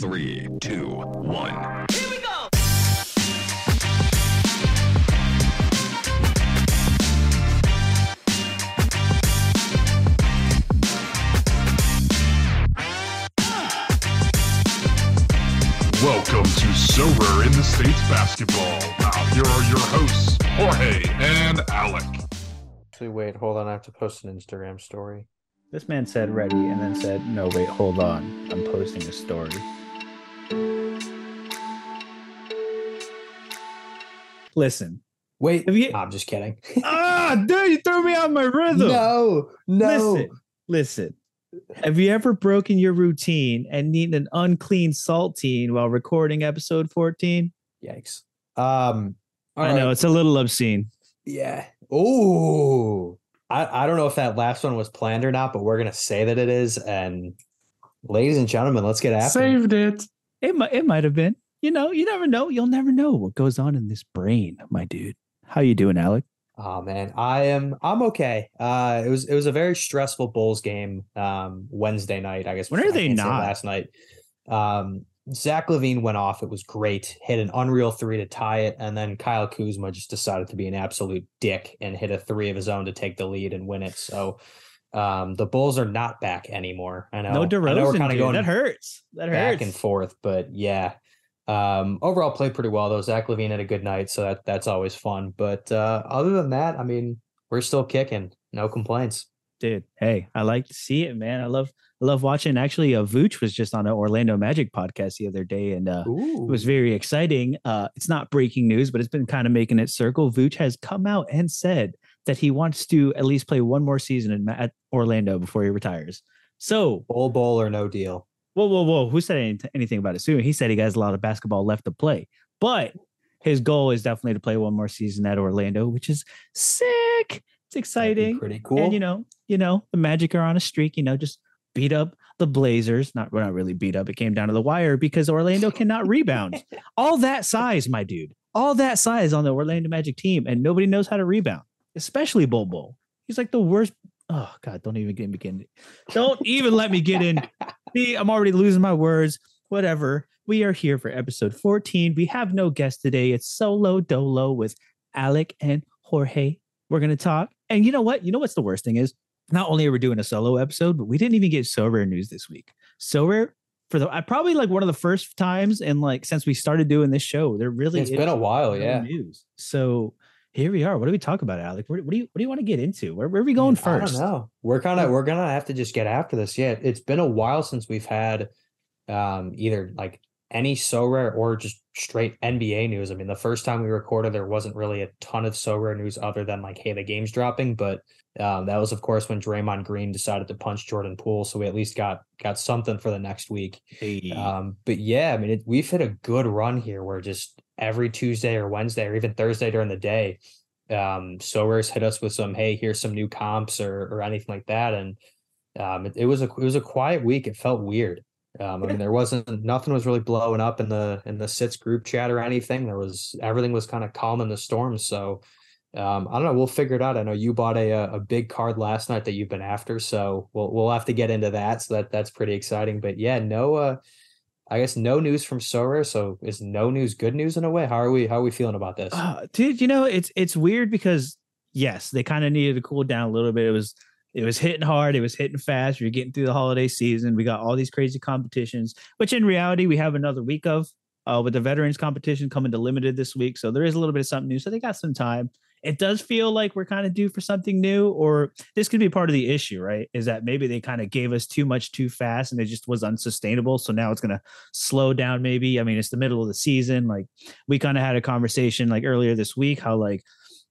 Three, two, one. Here we go. Welcome to Sorare in the States Basketball. Now, here are your hosts, Jorge and Alec. Actually, wait, hold on. I have to post an Instagram story. This man said ready and then said, no, wait, hold on. I'm posting a story. Listen. Wait, Have you- I'm just kidding. ah, dude, you threw me out my rhythm. no, no. Listen, listen. Have you ever broken your routine and needed an unclean saltine while recording episode 14? Yikes. Um, all I know right. it's a little obscene. Yeah. Oh, I, I don't know if that last one was planned or not, but we're gonna say that it is. And ladies and gentlemen, let's get after it. Saved it. It might it might have been. You know, you never know. You'll never know what goes on in this brain, my dude. How you doing, Alec? Oh man, I am. I'm okay. Uh, it was it was a very stressful Bulls game. Um, Wednesday night, I guess. When are they not? Last night. Um, Zach LaVine went off. It was great. Hit an unreal three to tie it, and then Kyle Kuzma just decided to be an absolute dick and hit a three of his own to take the lead and win it. So, um, the Bulls are not back anymore. I know. No I know we're kind of going that hurts. That hurts. back and forth, but yeah. Um, overall played pretty well though. Zach LaVine had a good night, so that that's always fun. But uh, other than that, I mean, we're still kicking. No complaints. dude. Hey, I like to see it, man. I love I love watching. Actually, uh, Vooch was just on an Orlando Magic podcast the other day, and uh, it was very exciting. Uh, it's not breaking news, but it's been kind of making it circle. Vooch has come out and said that he wants to at least play one more season in, at Orlando before he retires. So, Bol Bol or no deal. whoa, whoa, whoa! Who said any- anything about it soon? He said he has a lot of basketball left to play, but his goal is definitely to play one more season at Orlando, which is sick. It's exciting. Pretty cool. And you know, you know, the Magic are on a streak. You know, just beat up the Blazers. Not, we're not really beat up. It came down to the wire because Orlando cannot rebound. All that size, my dude. All that size on the Orlando Magic team, and nobody knows how to rebound, especially Bol. He's like the worst. Oh God, don't even get me begin. Don't even let me get in. See, I'm already losing my words. Whatever. We are here for episode 14. We have no guest today. It's solo dolo with Alec and Jorge. We're gonna talk. And you know what? You know what's the worst thing is? Not only are we doing a solo episode, but we didn't even get Sorare news this week. So rare for the I probably like one of the first times and like since we started doing this show, there really it's been a while, yeah. news. So here we are. What do we talk about, Alec? What, what do you what do you want to get into? Where, where are we going I don't first? know. We're gonna we're gonna have to just get after this. Yeah, it's been a while since we've had um either like any Sorare or just straight NBA news. I mean, the first time we recorded, there wasn't really a ton of Sorare news other than like, hey, the game's dropping. But um, that was, of course, when Draymond Green decided to punch Jordan Poole. So we at least got got something for the next week. Hey. Um, but yeah, I mean, it, we've hit a good run here where just every Tuesday or Wednesday or even Thursday during the day, um, Sorare's hit us with some, hey, here's some new comps or or anything like that. And um, it, it was a it was a quiet week. It felt weird. Um, I mean, there wasn't nothing was really blowing up in the in the SITS group chat or anything. There was everything was kind of calm in the storm. So um, I don't know. We'll figure it out. I know you bought a a big card last night that you've been after, so we'll we'll have to get into that. So that that's pretty exciting. But yeah, no, uh, I guess no news from Sorare. So is no news good news in a way? How are we how are we feeling about this? Uh, dude, you know, it's it's weird because yes, they kind of needed to cool down a little bit. It was it was hitting hard, it was hitting fast. You're getting through the holiday season. We got all these crazy competitions, which in reality we have another week of uh, with the veterans competition coming to limited this week. So there is a little bit of something new. So they got some time. It does feel like we're kind of due for something new, or this could be part of the issue, right? Is that maybe they kind of gave us too much too fast and it just was unsustainable. So now it's going to slow down, maybe. I mean, it's the middle of the season. Like we kind of had a conversation like earlier this week, how like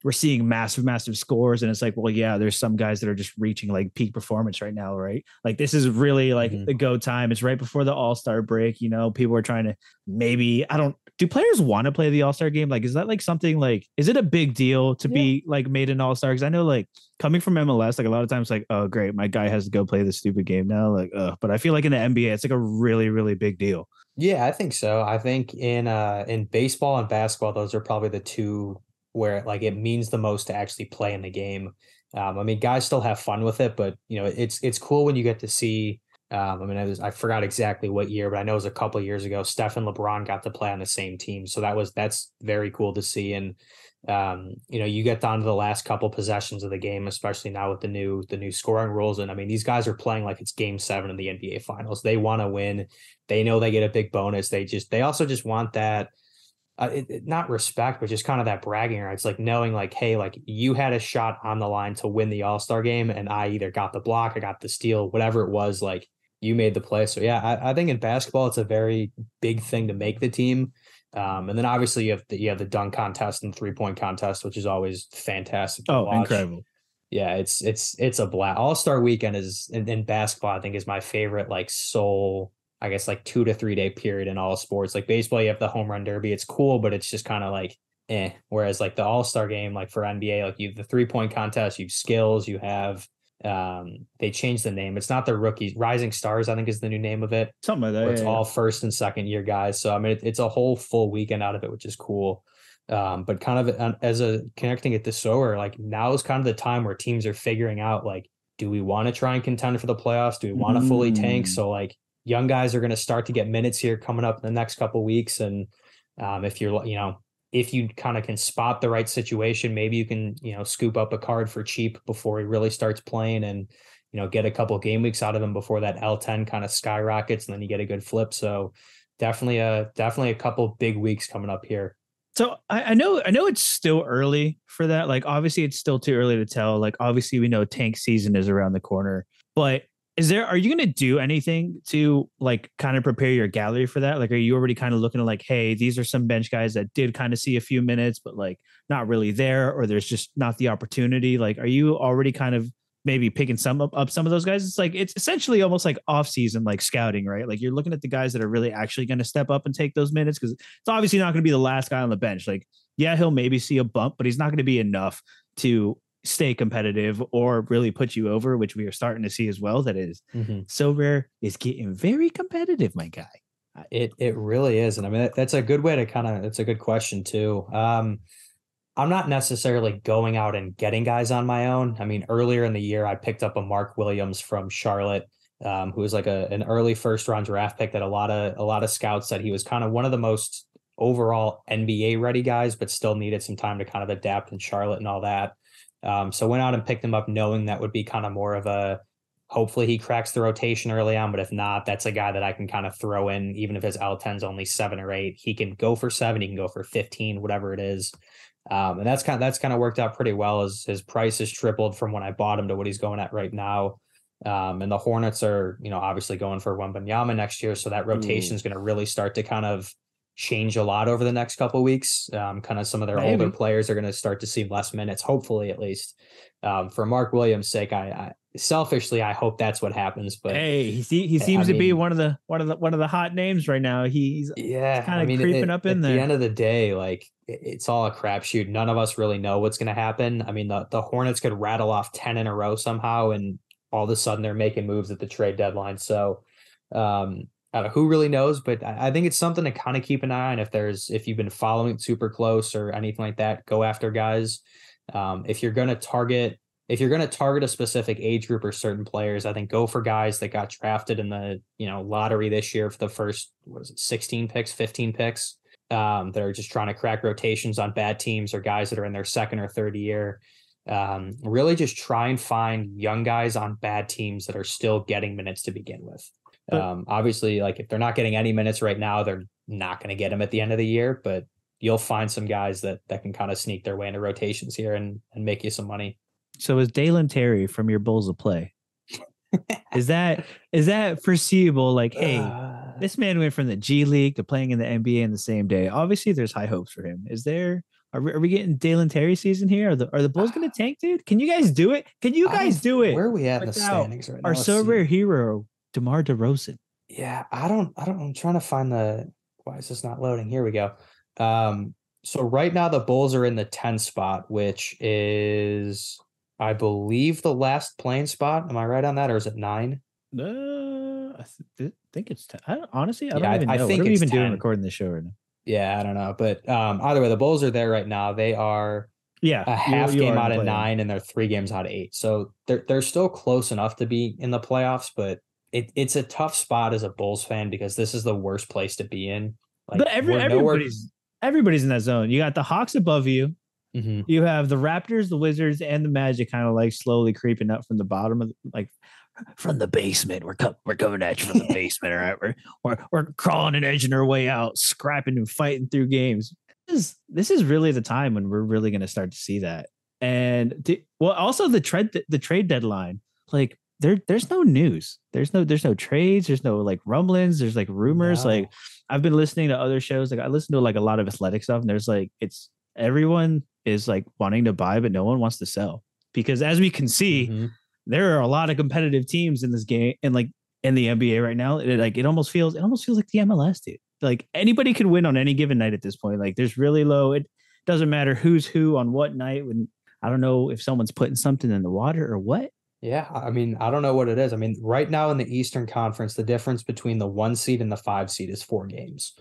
we're seeing massive, massive scores. And it's like, well, yeah, there's some guys that are just reaching like peak performance right now, right? Like this is really like Mhm. the go time. It's right before the all star break. You know, people are trying to maybe, I don't, do players want to play the all star game? Like, is that like something like, is it a big deal to Yeah. be like made an all star? Because I know like coming from MLS, like a lot of times, like, oh, great, my guy has to go play this stupid game now. Like, uh, but I feel like in the NBA, it's like a really, really big deal. Yeah, I think so. I think in uh in baseball and basketball, those are probably the two where like it means the most to actually play in the game. Um, I mean, guys still have fun with it, but you know, it's it's cool when you get to see Um, I mean, I, was, I forgot exactly what year, but I know it was a couple years ago. Steph and LeBron got to play on the same team, so that was that's very cool to see. And um, you know, you get down to the last couple possessions of the game, especially now with the new the new scoring rules. And I mean, these guys are playing like it's game seven of the NBA finals. They want to win. They know they get a big bonus. They just they also just want that uh, it, it, not respect, but just kind of that bragging rights, like knowing like, hey, like you had a shot on the line to win the All Star game, and I either got the block, I got the steal, whatever it was. Like you made the play. So yeah, I, I think in basketball, it's a very big thing to make the team. Um, and then obviously you have the you have the dunk contest and three point contest, which is always fantastic. oh, watch. incredible! Yeah, it's it's it's a blast. All Star Weekend is in, in, basketball. I think is my favorite like soul. I guess like two to three day period in all sports. Like baseball, you have the home run derby. It's cool, but it's just kind of like eh. Whereas like the All Star game, like for NBA, like you have the three point contest, you have skills, you have um they changed the name it's not the rookies rising stars i think is the new name of it something like that it's yeah, all yeah. first and second year guys so i mean it, it's a whole full weekend out of it which is cool um but kind of uh, as a connecting it to Sorare like now is kind of the time where teams are figuring out like do we want to try and contend for the playoffs do we want to mm. fully tank mm. so like young guys are going to start to get minutes here coming up in the next couple weeks and um if you're you know if you kind of can spot the right situation, maybe you can, you know, scoop up a card for cheap before he really starts playing and, you know, get a couple game weeks out of him before that L10 kind of skyrockets and then you get a good flip. So definitely a definitely a couple big weeks coming up here. So I, I know I know it's still early for that. Like obviously it's still too early to tell. Like obviously we know tank season is around the corner, but is there are you going to do anything to like kind of prepare your gallery for that? Like are you already kind of looking at like hey these are some bench guys that did kind of see a few minutes but like not really there or there's just not the opportunity? Like are you already kind of maybe picking some up, up some of those guys? It's like it's essentially almost like off season like scouting right? Like you're looking at the guys that are really actually going to step up and take those minutes because it's obviously not going to be the last guy on the bench. Like yeah he'll maybe see a bump but he's not going to be enough to stay competitive or really put you over, which we are starting to see as well. That is mm-hmm. Sorare is getting very competitive, my guy. Uh, it it really is, and I mean that's a good way to kind of. It's a good question too. Um, I'm not necessarily going out and getting guys on my own. I mean, earlier in the year, I picked up a Mark Williams from Charlotte, um, who was like a an early first round draft pick that a lot of a lot of scouts said he was kind of one of the most overall NBA ready guys, but still needed some time to kind of adapt in Charlotte and all that. Um, so went out and picked him up, knowing that would be kind of more of a hopefully he cracks the rotation early on. But if not, that's a guy that I can kind of throw in, even if his L10 is only seven or eight. He can go for seven, he can go for 15, whatever it is. Um, and that's kind of that's kind of worked out pretty well as his price has tripled from when I bought him to what he's going at right now. Um, and the Hornets are, you know, obviously going for Wembanyama next year. So that rotation is going to really start to kind of change a lot over the next couple weeks. Um, kind of some of their Maybe. older players are going to start to see less minutes, hopefully at least. Um, for Mark Williams' sake, I, I, selfishly I hope that's what happens. But hey, he he seems I to mean, be one of the one of the one of the hot names right now. He's yeah, kind of I mean, creeping it, up in at there. At the end of the day, like it's all a crapshoot. None of us really know what's going to happen. I mean, the the Hornets could rattle off ten in a row somehow, and all of a sudden they're making moves at the trade deadline. So um, who really knows? But I, think it's something to kind of keep an eye on. If there's if you've been following super close or anything like that, go after guys. Um, if you're going to target if you're to target a specific age group or certain players, I think go for guys that got drafted in the you know lottery this year for the first was it 16 picks, 15 picks. Um, that are just trying to crack rotations on bad teams or guys that are in their second or third year. Um, really just try and find young guys on bad teams that are still getting minutes to begin with. But, um, obviously, like if they're not getting any minutes right now, they're not going to get them at the end of the year. But you'll find some guys that that can kind of sneak their way into rotations here and and make you some money. So is Dalen Terry from your Bulls of Play? is that is that foreseeable? Like, hey, uh, this man went from the G League to playing in the NBA in the same day. Obviously, there's high hopes for him. Is there? Are we, are we getting Dalen Terry season here? Are the are the Bulls going to tank, dude? Can you guys do it? Can you guys do it? Where are we at in the standings right now? Our Sorare hero DeMar DeRozan. Yeah, I don't, I don't, I'm trying to find the, why is this not loading? Here we go. Um, so right now the Bulls are in the 10 spot, which is, I believe, the last playing spot. Am I right on that, or is it nine? Uh, I th- think it's 10. I honestly, I don't yeah, even I, know. I think what are we even 10. doing recording the show right now? Yeah, I don't know, but um, either way, the Bulls are there right now. They are yeah a half you, you game out of nine, and they're three games out of eight. So they're they're still close enough to be in the playoffs, but it, it's a tough spot as a Bulls fan because this is the worst place to be in. Like, but every, we're nowhere- everybody's everybody's in that zone. You got the Hawks above you. Mhm. You have the Raptors, the Wizards, and the Magic kind of like slowly creeping up from the bottom of like from the basement. We're co- we're coming at you from the basement. All right, we're we're we're crawling and edging our way out, scrapping and fighting through games. This is this is really the time when we're really going to start to see that. And the- well, also the trade the trade deadline. Like there there's no news. There's no there's no trades. There's no like rumblings. There's like rumors. No. Like I've been listening to other shows. Like I listen to like a lot of athletic stuff, and there's like it's everyone is like wanting to buy, but no one wants to sell because as we can see, Mhm. there are a lot of competitive teams in this game and like in the NBA right now. It, like it almost feels it almost feels like the MLS, dude. Like anybody could win on any given night at this point. Like there's really low. It doesn't matter who's who on what night. When I don't know if someone's putting something in the water or what. Yeah, I mean, I don't know what it is. I mean, right now in the Eastern Conference, the difference between the one seed and the five seed is four games.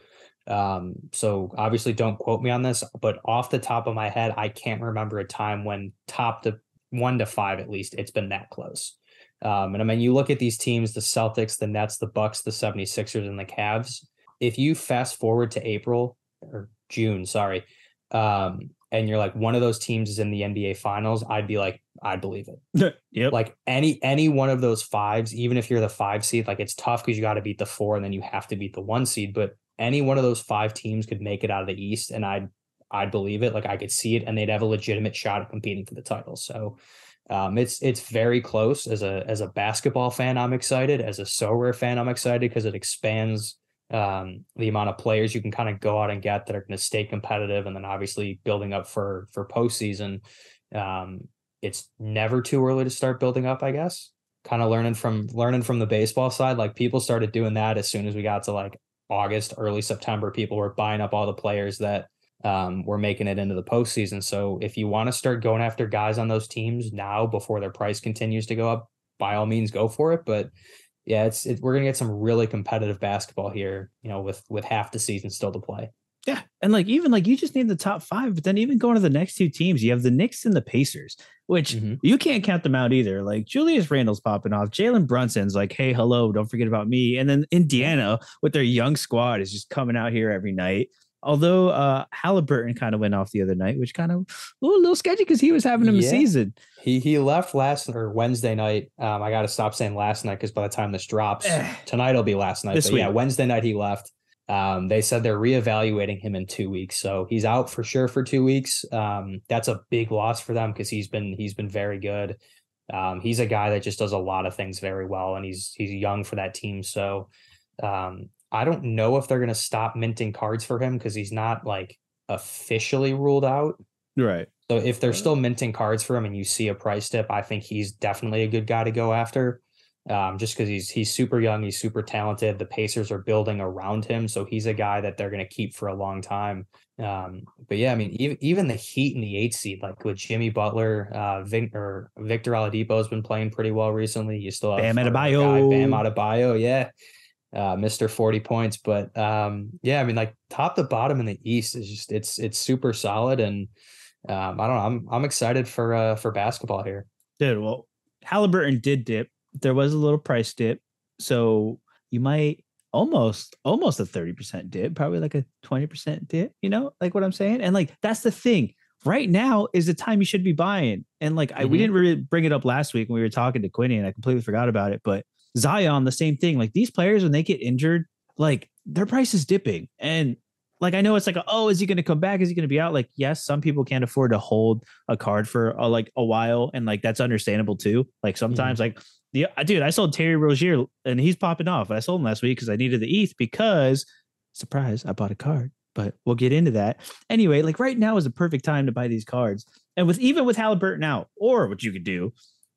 Um, so obviously don't quote me on this, but off the top of my head, I can't remember a time when top to one to five at least, it's been that close. Um, and I mean, you look at these teams, the Celtics, the Nets, the Bucks, the 76ers, and the Cavs. If you fast forward to April or June, sorry, um, and you're like one of those teams is in the NBA finals, I'd be like, I'd believe it yep. like any any one of those fives, even if you're the five seed, like it's tough because you got to beat the four and then you have to beat the one seed. But any one of those five teams could make it out of the East, and I'd I'd believe it. Like I could see it, and they'd have a legitimate shot at competing for the title. So um, it's it's very close. As a as a basketball fan, I'm excited. As a Sorare fan, I'm excited because it expands um, the amount of players you can kind of go out and get that are going to stay competitive, and then obviously building up for for postseason. Um, it's never too early to start building up, I guess. Kind of learning from learning from the baseball side. Like people started doing that as soon as we got to like August, early September. People were buying up all the players that um, were making it into the postseason. So if you want to start going after guys on those teams now before their price continues to go up, by all means go for it. But yeah, it's it, we're gonna get some really competitive basketball here. You know, with with half the season still to play. Yeah. And like even like you just need the top five, but then even going to the next two teams, you have the Knicks and the Pacers, which Mhm. you can't count them out either. Like Julius Randle's popping off. Jalen Brunson's like, hey, hello, don't forget about me. And then Indiana with their young squad is just coming out here every night. Although uh Halliburton kind of went off the other night, which kind of a little sketchy because he was having him a season. He he left last or Wednesday night. Um, I got to stop saying last night because by the time this drops Eh. tonight, will be last night. This but yeah. Wednesday night he left. Um, they said they're reevaluating him in two weeks, so he's out for sure for two weeks. Um, that's a big loss for them because he's been he's been very good. Um, he's a guy that just does a lot of things very well, and he's he's young for that team. So um, I don't know if they're going to stop minting cards for him because he's not like officially ruled out. Right. So if they're still minting cards for him and you see a price dip, I think he's definitely a good guy to go after. Um, just because he's he's super young, he's super talented. The Pacers are building around him, so he's a guy that they're going to keep for a long time. Um, but yeah, I mean, even even the Heat in the eight seed, like with Jimmy Butler, uh, Vic, or Victor Oladipo has been playing pretty well recently. You still have Bam our guy, Adebayo. Bam Adebayo, yeah, uh, Mister Forty points. But um, yeah, I mean, like top to bottom in the East is just it's it's super solid and um, I don't know. I'm I'm excited for uh for basketball here. Dude, well, Halliburton did dip. There was a little price dip. So you might almost almost a 30% dip, probably like a 20% dip, you know, like what I'm saying? And like that's the thing. Right now is the time you should be buying. And like I, we Mhm. didn't really bring it up last week when we were talking to Quinny and I completely forgot about it. But Zion, the same thing. Like these players, when they get injured, like their price is dipping. And like I know it's like, oh, is he going to come back? Is he going to be out? Like, yes, some people can't afford to hold a card for uh, like a while, and like that's understandable too. Like sometimes, like the dude, I sold Terry Rozier, and he's popping off. I sold him last week because I needed the ETH because surprise, I bought a card. But we'll get into that anyway. Like right now is the perfect time to buy these cards, and with even with Halliburton out, or what you could do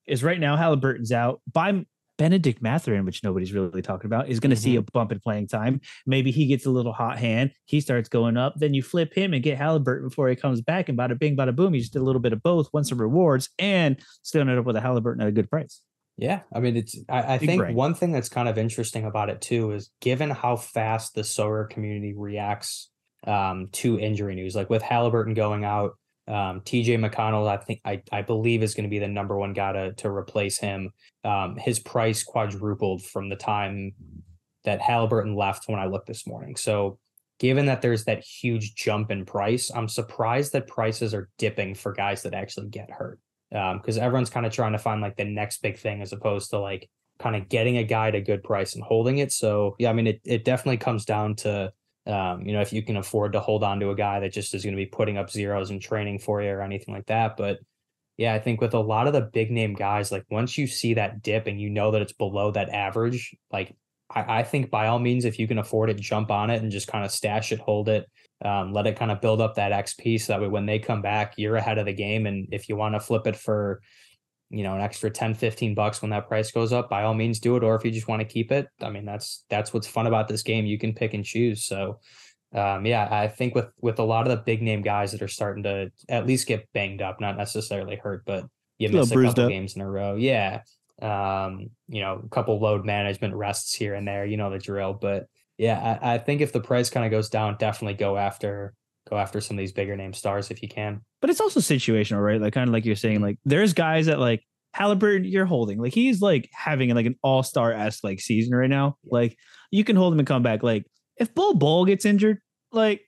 is right now Halliburton's out. Buy Bennedict Mathurin, which nobody's really talking about, is going to see a bump in playing time. Maybe he gets a little hot hand. He starts going up. Then you flip him and get Halliburton before he comes back. And bada bing, bada boom. You just did a little bit of both, won some rewards, and still ended up with a Halliburton at a good price. Yeah, I mean, it's I, I think one thing that's kind of interesting about it too is given how fast the Sorare community reacts um, to injury news, like with Halliburton going out, Um, TJ McConnell, I think I, I believe is going to be the number one guy to to replace him. Um, his price quadrupled from the time that Halliburton left when I looked this morning. So given that there's that huge jump in price, I'm surprised that prices are dipping for guys that actually get hurt. Because um, everyone's kind of trying to find like the next big thing as opposed to like kind of getting a guy at a good price and holding it. So yeah, I mean it it definitely comes down to um, you know, if you can afford to hold on to a guy that just is going to be putting up zeros in training for you or anything like that. But yeah, I think with a lot of the big name guys, like once you see that dip and you know that it's below that average, like I, I think by all means, if you can afford it, jump on it and just kind of stash it, hold it, um, let it kind of build up that XP so that way when they come back, you're ahead of the game. And if you want to flip it for, you know, an extra 10, 15 bucks when that price goes up, by all means do it. Or if you just want to keep it, I mean, that's, that's what's fun about this game. You can pick and choose. So, um, yeah, I think with, with a lot of the big name guys that are starting to at least get banged up, not necessarily hurt, but you miss a, a couple up. games in a row. Yeah. Um, you know, a couple load management rests here and there, you know, the drill, but yeah, I, I think if the price kind of goes down, definitely go after go after some of these bigger name stars if you can. But it's also situational, right? Like kind of like you're saying, like there's guys that like Halliburton you're holding. Like he's like having like an all-star esque like season right now. Like you can hold him and come back. Like if Bol Bol gets injured, like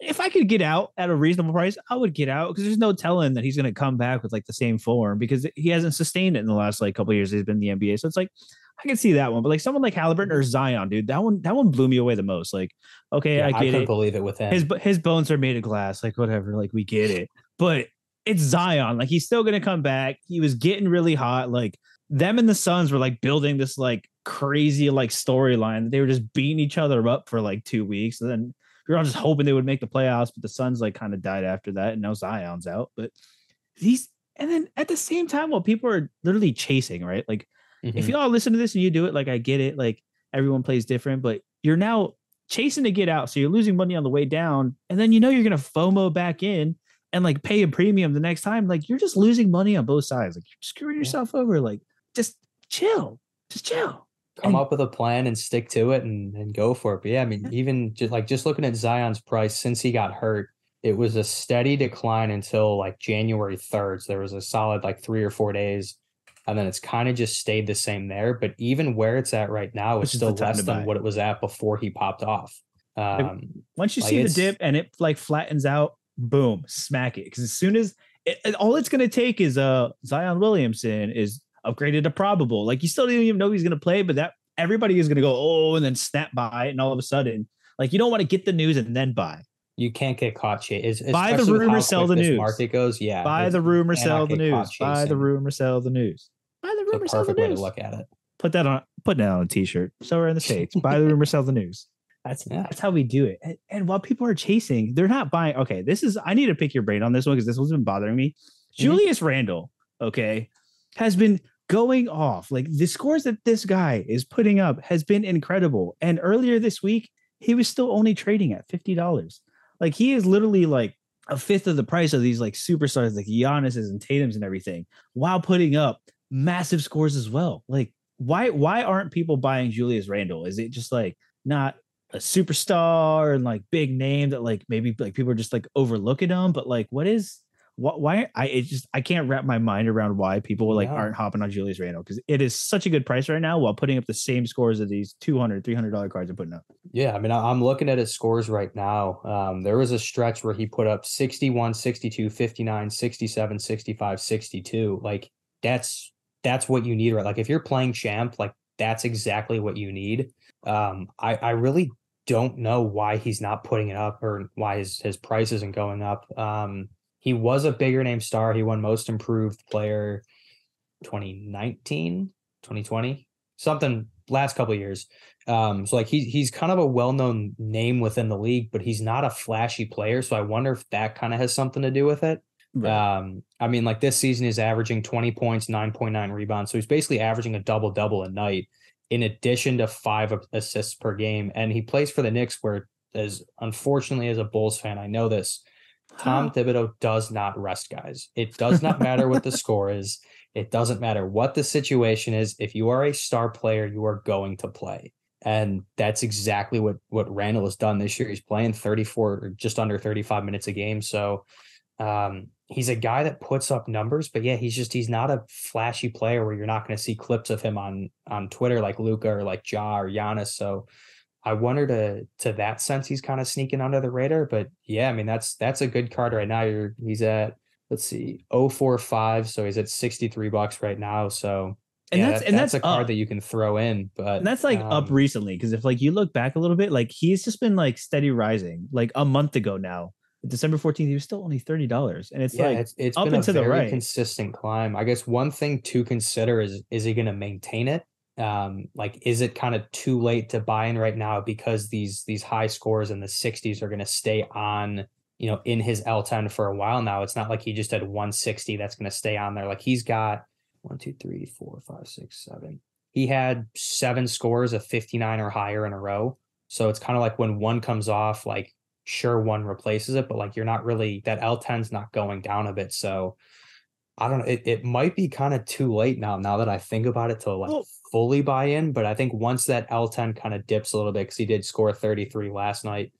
if I could get out at a reasonable price, I would get out because there's no telling that he's going to come back with like the same form because he hasn't sustained it in the last like couple years he's been in the NBA. So it's like I can see that one, but like someone like Halliburton or Zion, dude, that one that one blew me away the most. Like, okay, yeah, I get I it. Believe it with him. His his bones are made of glass, like whatever. Like we get it, but it's Zion. Like he's still gonna come back. He was getting really hot. Like them and the Suns were like building this like crazy like storyline. They were just beating each other up for like two weeks, and then we were all just hoping they would make the playoffs. But the Suns like kind of died after that, and now Zion's out. But these, and then at the same time, while people are literally chasing, right? Like Mm-hmm. If y'all listen to this and you do it, like I get it, like everyone plays different, but you're now chasing to get out. So you're losing money on the way down. And then you know you're gonna FOMO back in and like pay a premium the next time. Like you're just losing money on both sides. Like you're screwing yourself over. Like just chill. Just chill. Come and, up with a plan and stick to it and, and go for it. But yeah, I mean, even just like just looking at Zion's price since he got hurt, it was a steady decline until like January 3rd. So there was a solid like three or four days and then it's kind of just stayed the same there. But even where it's at right now is still less than what it was at before he popped off. Um, Once you like see the dip and it like flattens out, boom, smack it. Because as soon as it, all it's going to take is uh Zion Williamson is upgraded to probable. Like you still don't even know he's going to play, but that everybody is going to go oh and then snap by, and all of a sudden, like you don't want to get the news and then buy. You can't get caught chasing. Buy the rumor, sell the news. Market goes, yeah. Buy the rumor, sell the news. Buy the rumor, sell the news. Buy the rumor, sell the news. way to look at it. Put that on. Put that on a t-shirt. Somewhere in the states. Buy the rumor, sell the news. That's yeah. that's how we do it. And, and, while people are chasing, they're not buying. Okay, this is. I need to pick your brain on this one because this one's been bothering me. Mm-hmm. Julius Randle, okay, has been going off. Like the scores that this guy is putting up has been incredible. And earlier this week, he was still only trading at fifty dollars. Like he is literally like a fifth of the price of these like superstars like Giannis's and Tatum's and everything, while putting up massive scores as well. Like, why why aren't people buying Julius Randle? Is it just like not a superstar and like big name that like maybe like people are just like overlooking them? But like, what is what why I it just I can't wrap my mind around why people like yeah. aren't hopping on Julius Randle because it is such a good price right now while putting up the same scores of these 200 300 dollar cards are putting up. Yeah, I mean I'm looking at his scores right now. Um there was a stretch where he put up 61 62 59 67 65 62 like that's that's what you need, right? Like if you're playing champ, like that's exactly what you need. Um, I I really don't know why he's not putting it up or why his his price isn't going up. Um, he was a bigger name star. He won most improved player 2019, 2020, something last couple years. Um, so like he's he's kind of a well-known name within the league, but he's not a flashy player. So I wonder if that kind of has something to do with it. Right. Um, I mean, like this season is averaging 20 points, 9.9 rebounds. So he's basically averaging a double double a night in addition to five assists per game. And he plays for the Knicks, where as unfortunately as a Bulls fan, I know this. Tom Thibodeau does not rest guys. It does not matter what the score is. It doesn't matter what the situation is. If you are a star player, you are going to play. And that's exactly what what Randle has done this year. He's playing 34 or just under 35 minutes a game. So Um, he's a guy that puts up numbers, but yeah, he's just he's not a flashy player where you're not going to see clips of him on on Twitter like Luka or like Ja or Giannis. So I wonder to to that sense he's kind of sneaking under the radar. But yeah, I mean that's that's a good card right now. You're he's at let's see 045 so he's at 63 bucks right now so and yeah, that's that- and that's, that's, a card up. that you can throw in but And that's like up um, recently because if like you look back a little bit, like he's just been like steady rising. Like a month ago now, December 14th, he was still only $30. And it's yeah, like it's it's up been and a to the right. consistent climb. I guess one thing to consider is is he going to maintain it? Um, like is it kind of too late to buy in right now because these these high scores in the 60s are going to stay on, you know, in his L10 for a while now. It's not like he just had 160 that's going to stay on there. Like he's got one, two, three, four, five, six, seven. He had seven scores of 59 or higher in a row. So it's kind of like when one comes off, like sure one replaces it, but like you're not really that L10's not going down a bit. So I don't know. It, it might be kind of too late now, now that I think about it to like Well- fully buy in. But I think once that L10 kind of dips a little bit, because he did score 33 last night.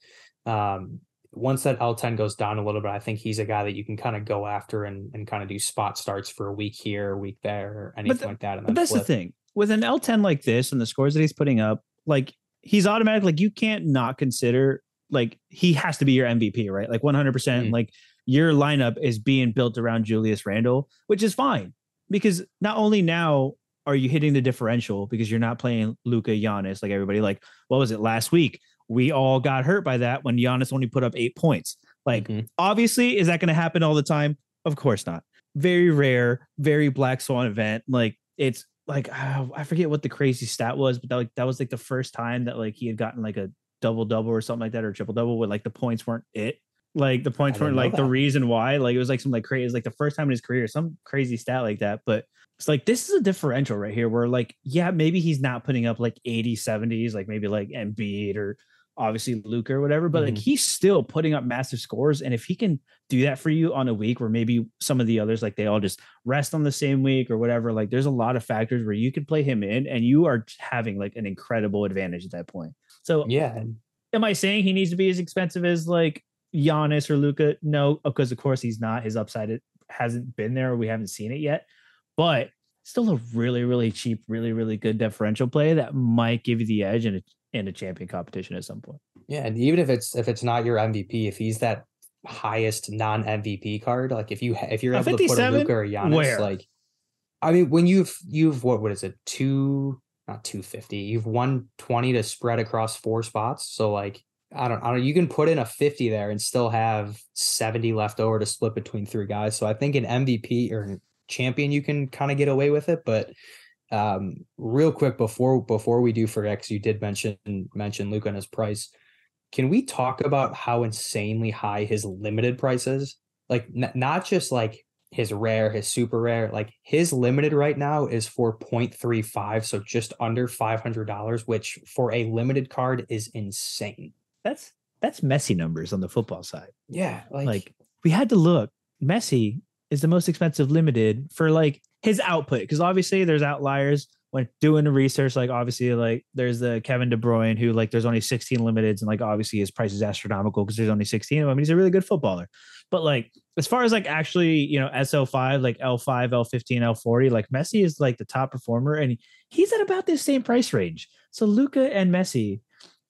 Um, once that L10 goes down a little bit, I think he's a guy that you can kind of go after and, and kind of do spot starts for a week here, a week there, or anything the- like that. And that's the thing with an L10 like this and the scores that he's putting up, like he's automatic. Like you can't not consider like he has to be your MVP, right? Like 100%. Mhm. Like your lineup is being built around Julius Randle, which is fine because not only now are you hitting the differential because you're not playing Luka Giannis like everybody. Like what was it last week? We all got hurt by that when Giannis only put up eight points. Like Mhm. obviously, is that going to happen all the time? Of course not. Very rare, very black swan event. Like it's like I forget what the crazy stat was, but that like that was like the first time that like he had gotten like a double double or something like that or triple double where like the points weren't it. Like the points weren't like the reason why. Like it was like some like crazy, it was like the first time in his career, some crazy stat like that. But it's like this is a differential right here where like, yeah, maybe he's not putting up like 80, 70s, like maybe like Embiid or obviously Luke or whatever, but like Mhm. he's still putting up massive scores. And if he can do that for you on a week where maybe some of the others, like they all just rest on the same week or whatever, like there's a lot of factors where you can play him in and you are having like an incredible advantage at that point. So Yeah. am I saying he needs to be as expensive as like Giannis or Luka? No, because of course he's not. His upside it hasn't been there. We haven't seen it yet, but still a really, really cheap, really, really good differential play that might give you the edge in a in a champion competition at some point. Yeah, and even if it's if it's not your MVP, if he's that highest non MVP card, like if you if you're able to put a Luka or Giannis, Where? like I mean, when you've you've what what is it two not two fifty, you've won twenty to spread across four spots, so like. I don't, I don't, you can put in a 50 there and still have 70 left over to split between three guys. So I think an MVP or champion, you can kind of get away with it. But um, real quick before, before we do forget, 'cause you did mention, mention Luke and his price. Can we talk about how insanely high his limited price is? Like n- not just like his rare, his super rare, like his limited right now is for 0.35, so just under $500, which for a limited card is insane. That's that's Messi numbers on the football side. Yeah, like, Like we had to look. Messi is the most expensive limited for like his output because obviously there's outliers when doing the research. Like obviously, like there's the Kevin De Bruyne who like there's only 16 limiteds and like obviously his price is astronomical because there's only 16 of them. He's a really good footballer. But like as far as like actually, you know, SO5, like L5, L15, L40, like Messi is like the top performer and he's at about this same price range. So Luka and Messi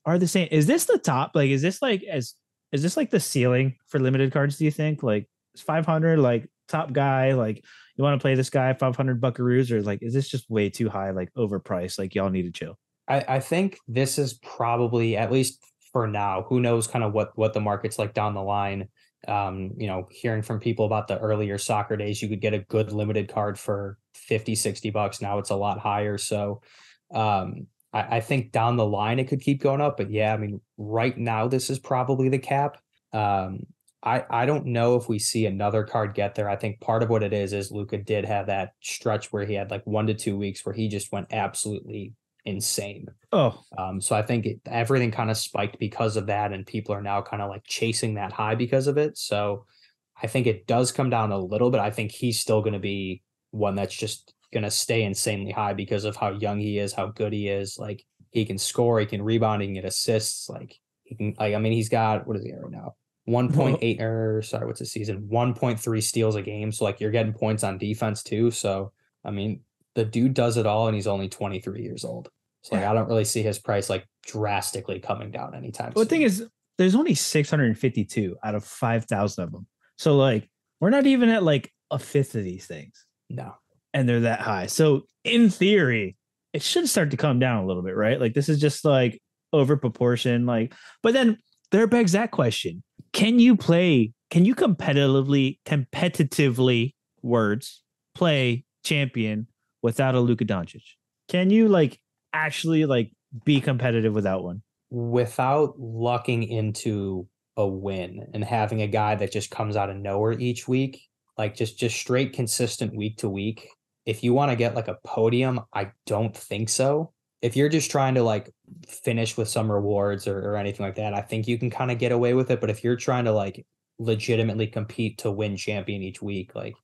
are the same. Is this the top? Like, is this like as is this like the ceiling for limited cards? Do you think like is 500 like top guy? Like you want to play this guy 500 buckaroos or like is this just way too high? Like overpriced? Like y'all need to chill. I, I think this is probably at least for now. Who knows kind of what what the market's like down the line. Um, you know, hearing from people about the earlier soccer days, you could get a good limited card for 50, 60 bucks. Now it's a lot higher. So um I, I think down the line it could keep going up. But yeah, I mean, right now this is probably the cap. Um I, I don't know if we see another card get there. I think part of what it is is Luka did have that stretch where he had like one to two weeks where he just went absolutely insane. Oh, Um, so I think it, everything kind of spiked because of that, and people are now kind of like chasing that high because of it. So I think it does come down a little bit. I think he's still going to be one that's just going to stay insanely high because of how young he is, how good he is. Like he can score, he can rebound, he can get assists. Like he can, like I mean, he's got what is he right now? 1.8 or sorry, what's the season? 1.3 steals a game. So like you're getting points on defense too. So I mean, the dude does it all and he's only 23 years old. So like I don't really see his price like drastically coming down anytime Well, the thing is, there's only 652 out of 5,000 of them. So, like, we're not even at like a fifth of these things, no. and they're that high. So, in theory, it should start to come down a little bit, right? Like, this is just like over proportion. Like, but then there begs that question Can you play, can you competitively, competitively, words, play champion without a Luka Doncic? Can you like actually like be competitive without one? without lucking into a win and having a guy that just comes out of nowhere each week, like just just straight consistent week to week. If you want to get like a podium, I don't think so. If you're just trying to like finish with some rewards or, or anything like that, I think you can kind of get away with it. But if you're trying to like legitimately compete to win champion each week, like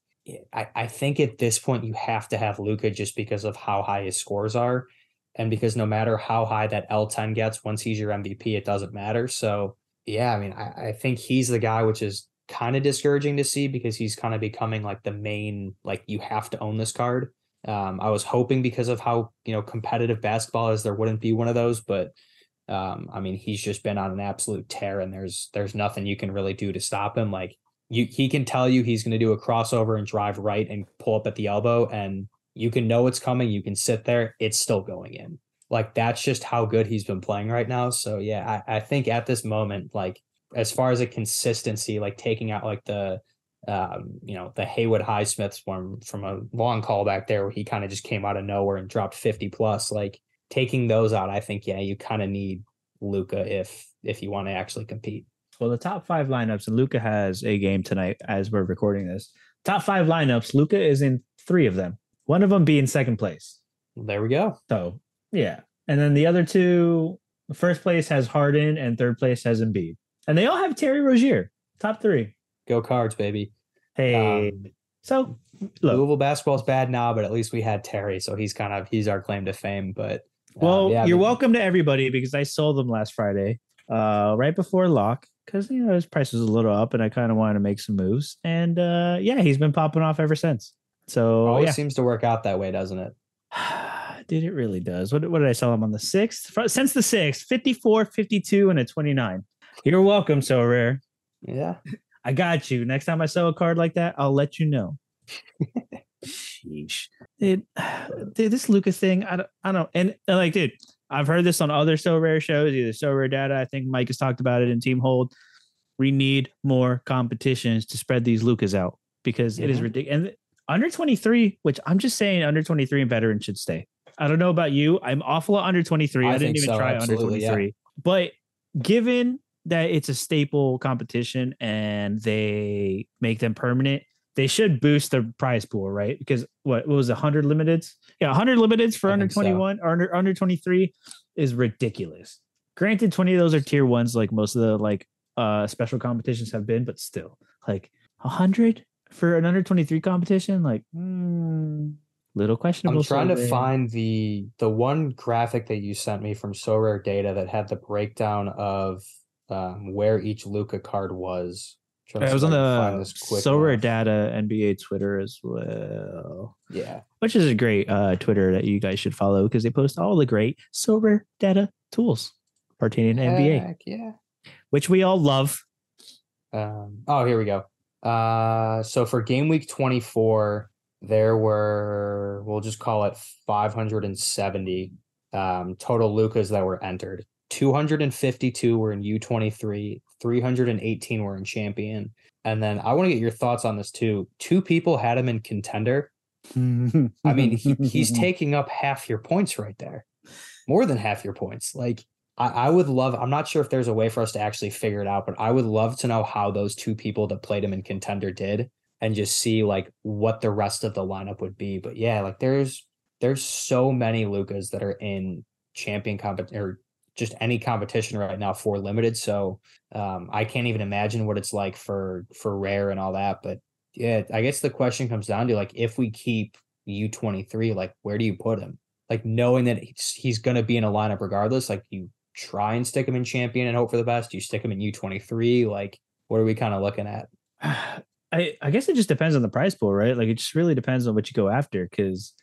I, I think at this point you have to have Luka just because of how high his scores are and because no matter how high that L10 gets, once he's your MVP, it doesn't matter. So yeah, I mean, I, I think he's the guy, which is kind of discouraging to see because he's kind of becoming like the main, like you have to own this card. Um, I was hoping because of how you know competitive basketball is, there wouldn't be one of those, but um, I mean, he's just been on an absolute tear, and there's there's nothing you can really do to stop him. Like you, he can tell you he's going to do a crossover and drive right and pull up at the elbow, and you can know it's coming. You can sit there, it's still going in. Like that's just how good he's been playing right now. So yeah, I, I think at this moment, like as far as a consistency, like taking out like the um, you know, the Haywood Highsmiths one from a long call back there where he kind of just came out of nowhere and dropped 50 plus. Like taking those out, I think, yeah, you kind of need Luka if if you want to actually compete. Well, the top five lineups, and Luka has a game tonight as we're recording this. Top five lineups, Luka is in three of them. One of them being second place. There we go. So yeah, and then the other two, first place has Harden, and third place has Embiid, and they all have Terry Rozier. Top three. Go cards, baby. Hey, Um, so look, Louisville is bad now, but at least we had Terry, so he's kind of he's our claim to fame. But um, well, yeah, you're welcome to everybody because I sold them last Friday, uh, right before lock, because you know his price was a little up, and I kind of wanted to make some moves, and uh, yeah, he's been popping off ever since. So it Always yeah, seems to work out that way, doesn't it? Dude, it really does. What, what did I sell him on the 6th? Since the 6th, 54, 52, and a 29. You're welcome, Sorare. Yeah. I got you. Next time I sell a card like that, I'll let you know. Sheesh. Dude, dude, this Lukas thing, I don't, I don't, and, and like, dude, I've heard this on other Sorare shows, either Sorare data. I think Mike has talked about it in Team Hold. We need more competitions to spread these Lucas out because it is Mhm. ridiculous. And under 23, which I'm just saying under 23 and veteran should stay. I don't know about you. I'm awful at under 23. I I, didn't even so, try under yeah. 23. But given that it's a staple competition and they make them permanent, they should boost the prize pool, right? Because what, what was it, 100 limiteds? Yeah, 100 limiteds for I under think so. 21 or under under 23 is ridiculous. Granted, 20 of those are tier ones, like most of the like uh special competitions have been, but still, like 100 for an under 23 competition, like mm, little questionable. I'm trying to find the the one graphic that you sent me from Sorare Data that had the breakdown of um, where each Luka card was. It was on I the So Rare. Data NBA Twitter as well. Yeah. which is a great uh, Twitter that you guys should follow because they post all the great Sorare data tools pertaining to NBA, yeah. which we all love. Um, oh, here we go. Uh, so for game week 24, there were, we'll just call it 570 um, total Lukas that were entered. 252 were in U23, 318 were in champion. And then I want to get your thoughts on this too. Two people had him in contender. I mean, he, he's taking up half your points right there, more than half your points. Like, I, I would love, I'm not sure if there's a way for us to actually figure it out, but I would love to know how those two people that played him in contender did and just see like what the rest of the lineup would be. But yeah, like there's, there's so many Lukas that are in champion competition or just any competition right now for limited. So um, I can't even imagine what it's like for, for rare and all that. But yeah, I guess the question comes down to like, if we keep U23, like where do you put him? Like knowing that he's, he's going to be in a lineup regardless, like you try and stick him in champion and hope for the best. You stick him in U23. Like what are we kind of looking at? I I guess it just depends on the price pool, right? Like it just really depends on what you go after. Because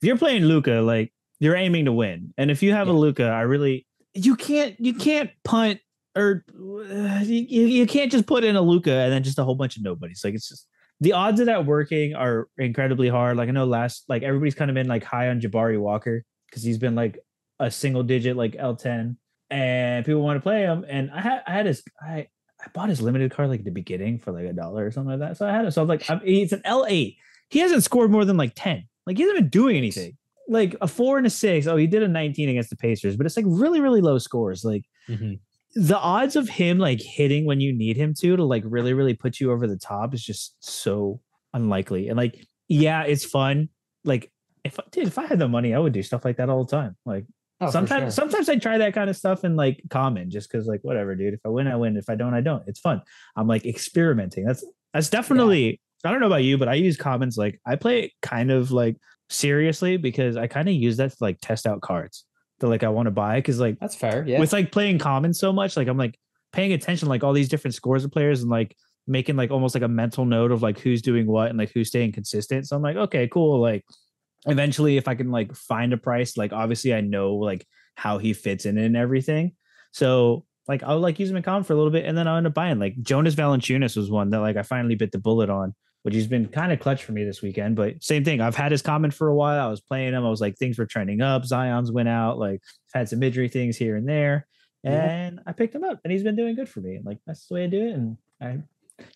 if you're playing Luka, like you're aiming to win, and if you have a Luka, I really you can't you can't punt or uh, you, you can't just put in a Luka and then just a whole bunch of nobodies. Like it's just the odds of that working are incredibly hard. Like I know last like everybody's kind of been like high on Jabari Walker because he's been like a single digit like L10 and people want to play him. And I had I had his I I bought his limited card like at the beginning for like a dollar or something like that. So I had it. So I'm like, I'm, he's an L8. He hasn't scored more than like 10. Like he hasn't been doing anything. Like a four and a six. Oh, he did a 19 against the Pacers, but it's like really, really low scores. Like mm-hmm. the odds of him like hitting when you need him to to like really, really put you over the top is just so unlikely. And like, yeah, it's fun. Like if dude, if I had the money, I would do stuff like that all the time. Like Oh, sometimes sure. sometimes I try that kind of stuff in like common just because like whatever, dude. If I win, I win. If I don't, I don't. It's fun. I'm like experimenting. That's that's definitely I don't know about you, but I use commons like I play it kind of like seriously because I kind of use that to like test out cards that like I want to buy. Cause like That's fair. Yeah. with like playing common so much, like I'm like paying attention like all these different scores of players and like making like almost like a mental note of like who's doing what and like who's staying consistent. So I'm like, okay, cool. Like eventually if I can like find a price, like obviously I know like how he fits in and everything. So like I'll like use him in common for a little bit and then I'll end up buying like Jonas Valanciunas was one that like I finally bit the bullet on, which he's been kind of clutch for me this weekend. But same thing. I've had his common for a while. I was playing him. I was like, things were trending up. Zion's went out. Like had some injury things here and there. Yeah. And I picked him up and he's been doing good for me. And like that's the way I do it. And I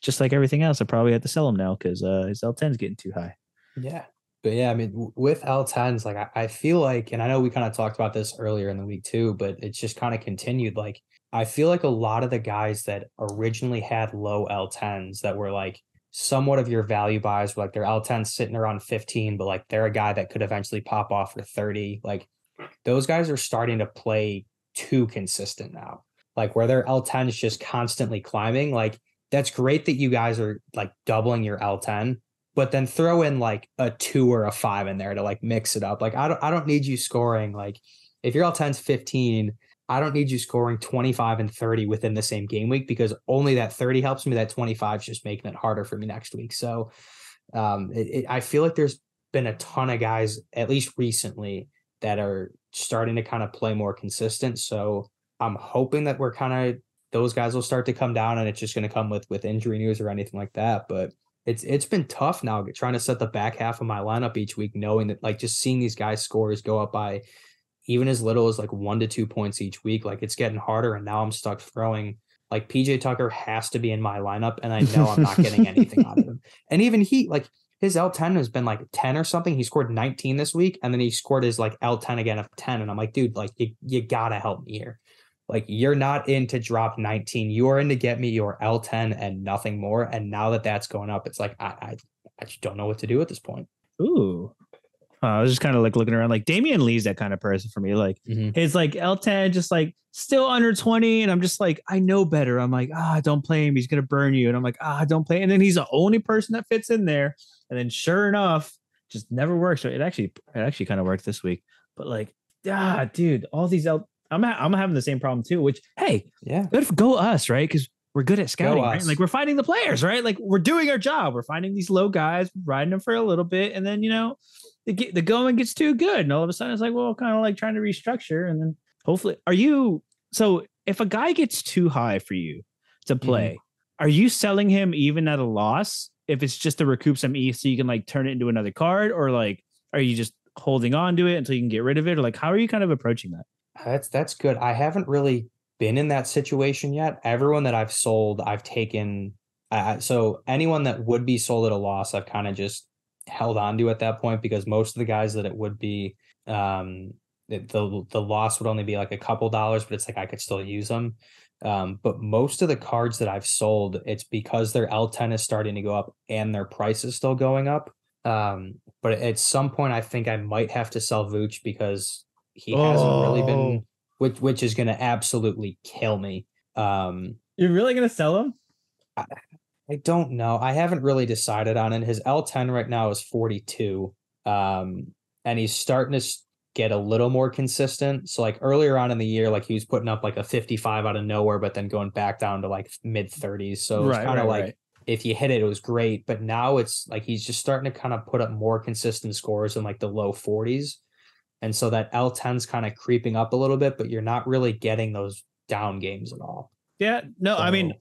just like everything else, I probably have to sell him now because uh his L10's getting too high. Yeah. But yeah, I mean, with L10s, like I, I feel like, and I know we kind of talked about this earlier in the week too, but it's just kind of continued. Like, I feel like a lot of the guys that originally had low L10s that were like somewhat of your value buys, were like their L10s sitting around 15, but like they're a guy that could eventually pop off for 30. Like, those guys are starting to play too consistent now. Like, where their L10 is just constantly climbing. Like, that's great that you guys are like doubling your L10 but then throw in like a two or a five in there to like mix it up. Like I don't I don't need you scoring like if your L10's 15, I don't need you scoring 25 and 30 within the same game week because only that 30 helps me. That 25 is just making it harder for me next week. So um it, it, I feel like there's been a ton of guys, at least recently, that are starting to kind of play more consistent. So I'm hoping that we're kind of those guys will start to come down and it's just going to come with with injury news or anything like that. But it's it's been tough now trying to set the back half of my lineup each week, knowing that like just seeing these guys' scores go up by even as little as like one to two points each week, like it's getting harder. And now I'm stuck throwing like PJ Tucker has to be in my lineup, and I know I'm not getting anything out of him. And even he like his L10 has been like 10 or something. He scored 19 this week, and then he scored his like L10 again of 10. And I'm like, dude, like you you gotta help me here. Like you're not in to drop 19. You are in to get me your L10 and nothing more. And now that that's going up, it's like I I, I just don't know what to do at this point. Ooh. Uh, I was just kind of like looking around. Like Damion Lee's that kind of person for me. Like Mhm. his like L10 just like still under 20. And I'm just like, I know better. I'm like, ah, don't play him. He's gonna burn you. And I'm like, ah, don't play. And then he's the only person that fits in there. And then sure enough, just never works. So it actually it actually kind of worked this week. But like, ah, dude, all these L I'm ha- I'm having the same problem too, which hey, Yeah. good for go us, right? Because we're good at scouting, right? Like we're finding the players, right? Like we're doing our job. We're finding these low guys, riding them for a little bit, and then you know, the the going gets too good, and all of a sudden it's like, well, kind of like trying to restructure, and then hopefully, are you so? If a guy gets too high for you to mm-hmm. play, are you selling him even at a loss? If it's just to recoup some ETH so you can like turn it into another card, or like, are you just holding on to it until you can get rid of it, or like, how are you kind of approaching that? That's that's good. I haven't really been in that situation yet. Everyone that I've sold, I've taken. I- so anyone that would be sold at a loss, I've kind of just held on to at that point because most of the guys that it would be, um, the the, the loss would only be like a couple dollars, but it's like I could still use them. Um, but most of the cards that I've sold, it's because their L10 is starting to go up and their price is still going up. Um, but at some point, I think I might have to sell Vooch because he hasn't really been Oh. which which is going to absolutely kill me. Um, You're really gonna sell him? I don't know. I haven't really decided on it. His L10 right now is 42. Um, and he's starting to get a little more consistent. So like earlier on in the year, like he was putting up like a 55 out of nowhere, but then going back down to like mid 30s. So it's Right, kind of right, like right. if you hit it, it was great. But now it's like he's just starting to kind of put up more consistent scores in like the low 40s. And so that L10's kind of creeping up a little bit, but you're not really getting those down games at all. Yeah, no, I mean,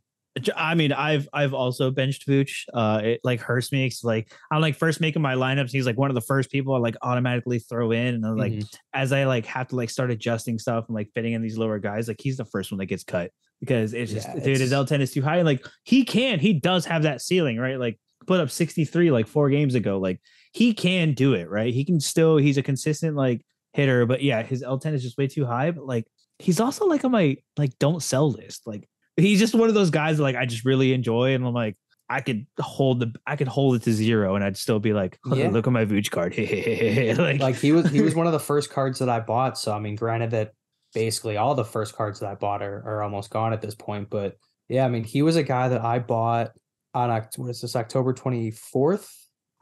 I mean, I've I've also benched Vooch. Uh, it like hurts me. 'cause, like I'm like first making my lineups. He's like one of the first people I like automatically throw in, and then, like Mhm. as I like have to like start adjusting stuff and like fitting in these lower guys, like he's the first one that gets cut because it's just Yeah, dude, his L10 is too high. And like he can, he does have that ceiling, right? Like put up 63 like four games ago. Like he can do it, right? He can still. He's a consistent like hitter, but yeah, his L10 is just way too high. But like he's also like on my like don't sell list. Like he's just one of those guys that like I just really enjoy, and I'm like I could hold the I could hold it to zero, and I'd still be like, Yeah. look at my Vooch card, like, like he was he was one of the first cards that I bought. So I mean, granted that basically all the first cards that I bought are, are almost gone at this point. But yeah, I mean, he was a guy that I bought on what is this October twenty fourth,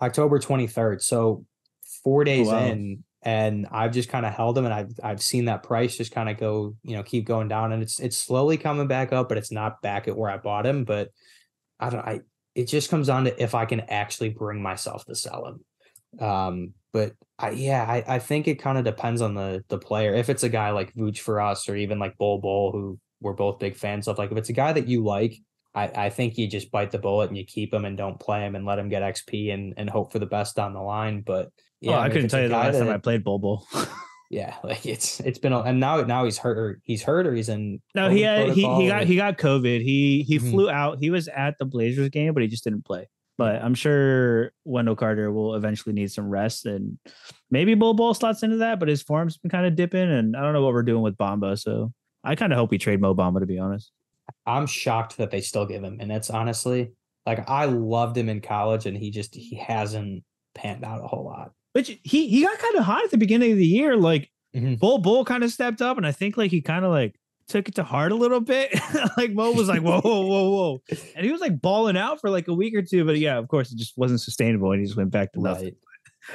October twenty third. So four oh, days wow. in, and I've just kind of held them and I've I've seen that price just kind of go, you know, keep going down, and it's it's slowly coming back up, but it's not back at where I bought him. But I don't, I it just comes down to if I can actually bring myself to sell him. Um, but I yeah, I, I think it kind of depends on the the player. If it's a guy like Vooch for us, or even like Bol Bol, who we're both big fans of, like if it's a guy that you like, I, I think you just bite the bullet and you keep him and don't play him and let him get XP and and hope for the best down the line. But yeah, yeah, I couldn't tell you the last time I played Bobo. Yeah, like it's it's been a, and now now he's hurt or he's hurt or he's in no, he had, he he got or- he got COVID. He he Mhm. flew out. He was at the Blazers game, but he just didn't play. But I'm sure Wendell Carter will eventually need some rest, and maybe Bol Bol slots into that. But his form's been kind of dipping, and I don't know what we're doing with Bamba. So I kind of hope we trade Mo Bamba, to be honest. I'm shocked that they still give him. And that's honestly like I loved him in college and he just he hasn't panned out a whole lot. Which he he got kind of hot at the beginning of the year. Like Mhm. Bol Bol kind of stepped up, and I think like he kind of like took it to heart a little bit. like Mo was like, whoa, whoa, whoa, whoa. And he was like balling out for like a week or two. But yeah, of course, it just wasn't sustainable. And he just went back to nothing. Right.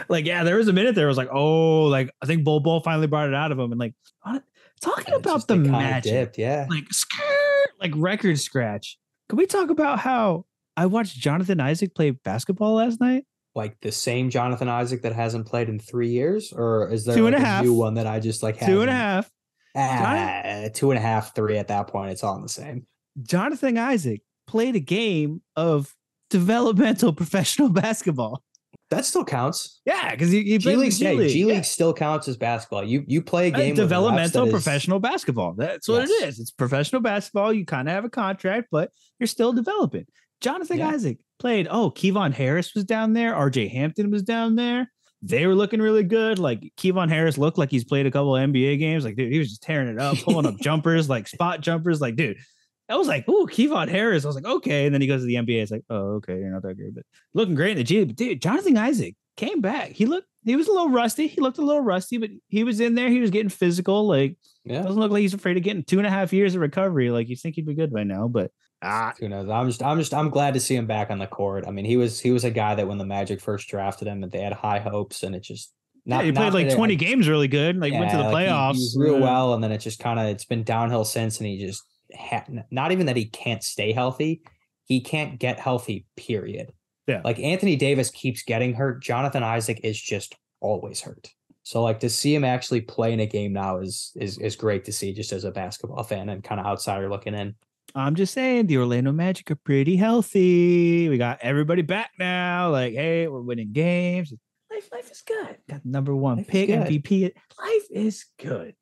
Like, yeah, there was a minute there. Was like, oh, like I think Bol Bol finally brought it out of him. And like talking it's about the magic, dipped, yeah. like skirt, like record scratch. Can we talk about how I watched Jonathan Isaac play basketball last night? Like the same Jonathan Isaac that hasn't played in three years, or is there Two and like a half. new one that I just like Two and a half. Ah, two and a half, three at that point. It's all the same. Jonathan Isaac played a game of developmental professional basketball. That still counts. Yeah, because he, he G played in the League, G yeah, League. G Yeah. League still counts as basketball. You you play a Uh, game developmental that is- professional basketball. That's what it Yes. is. It's professional basketball. You kind of have a contract, but you're still developing. Jonathan Yeah. Isaac played. Oh, Kevon Harris was down there. RJ Hampton was down there. They were looking really good. Like Kevon Harris looked like he's played a couple of NBA games. Like, dude, he was just tearing it up, pulling up jumpers, like spot jumpers. Like, dude, I was like, ooh, Kevon Harris. I was like, okay. And then he goes to the NBA. It's like, oh, okay, you're not that great, but looking great in the G. But dude, Jonathan Isaac came back. He looked, he was a little rusty. He looked a little rusty, but he was in there. He was getting physical. Like, Yeah. doesn't look like he's afraid of getting two and a half years of recovery. Like, you think he'd be good by now, but ah, Who knows? I'm just I'm just I'm glad to see him back on the court. I mean, he was he was a guy that when the Magic first drafted him, that they had high hopes, and it just yeah, not he played not like that it- 20 games really good. Like, went to the like, playoffs. He, was real Yeah. well, and then it just kind of it's been downhill since, and he just ha- not even that he can't stay healthy, he can't get healthy. Period. Yeah. Like Anthony Davis keeps getting hurt. Jonathan Isaac is just always hurt. So like to see him actually play in a game now is is is great to see just as a basketball fan and kind of outsider looking in. I'm just saying the Orlando Magic are pretty healthy. We got everybody back now. Like, hey, we're winning games. Life, life is good. Got number one Life pick. MVP. Life is good.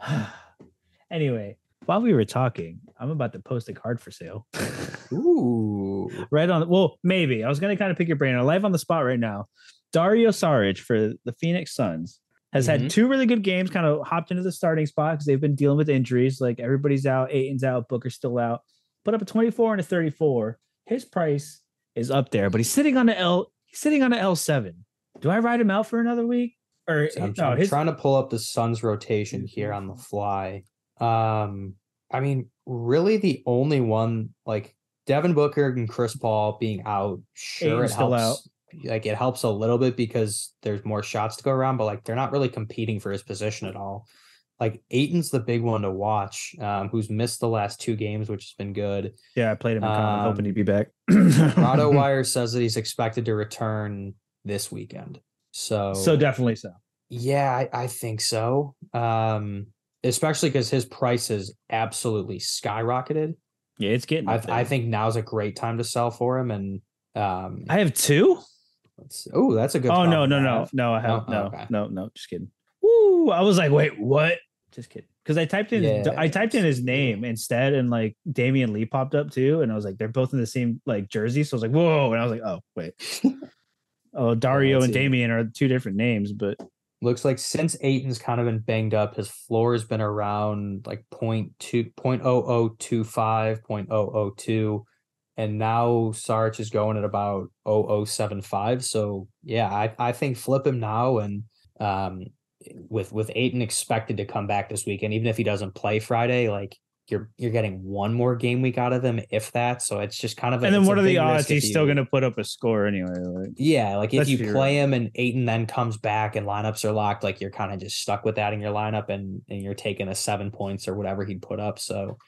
anyway, while we were talking, I'm about to post a card for sale. Ooh. right on. Well, maybe I was gonna kind of pick your brain. I'm live on the spot right now. Dario Saric for the Phoenix Suns has had Mhm. two really good games. Kind of hopped into the starting spot because they've been dealing with injuries. Like everybody's out, Ayton's out, Booker's still out. Put up a 24 and a 34. His price is up there, but he's sitting on the L. He's sitting on the L7. Do I ride him out for another week? Or So I'm, no, I'm his, trying to pull up the Suns rotation here on the fly. Um, I mean, really the only one like Devin Booker and Chris Paul being out, sure Ayton's it still helps. Like it helps a little bit because there's more shots to go around, but like they're not really competing for his position at all. Like Ayton's the big one to watch, um, who's missed the last two games, which has been good. Yeah, I played him common, hoping Um, he'd be back. Rado Wire says that he's expected to return this weekend. So so definitely so. yeah, I, I think so. Um, especially because his price has absolutely skyrocketed. Yeah, it's getting. I, I think now's a great time to sell for him. And um, I have two. Oh, that's a good. Oh no, no, no, no! I have Oh, no, no, no. Just kidding. Woo! I was like, wait, what? Just kidding. Because I typed in. I typed in his name instead, and like Damion Lee popped up too, and I was like, they're both in the same like jersey, so I was like, whoa! And I was like, oh wait, oh Dario and. Damion are two different names, but Looks like since Ayton's kind of been banged up, his floor has been around like point two, point oh oh two five, point oh oh two, and now Sarge is going at about oh oh seven five. So yeah, I I think flip him now, and um, with with Ayton expected to come back this weekend, even if he doesn't play Friday, like you're you're getting one more game week out of them, if that. So it's just kind of. a- and then what are the odds he's still gonna put up a score anyway? Like, yeah, like if you play real. him and Ayton then comes back and lineups are locked, like you're kind of just stuck with that in your lineup and and you're taking a seven points or whatever he'd put up. So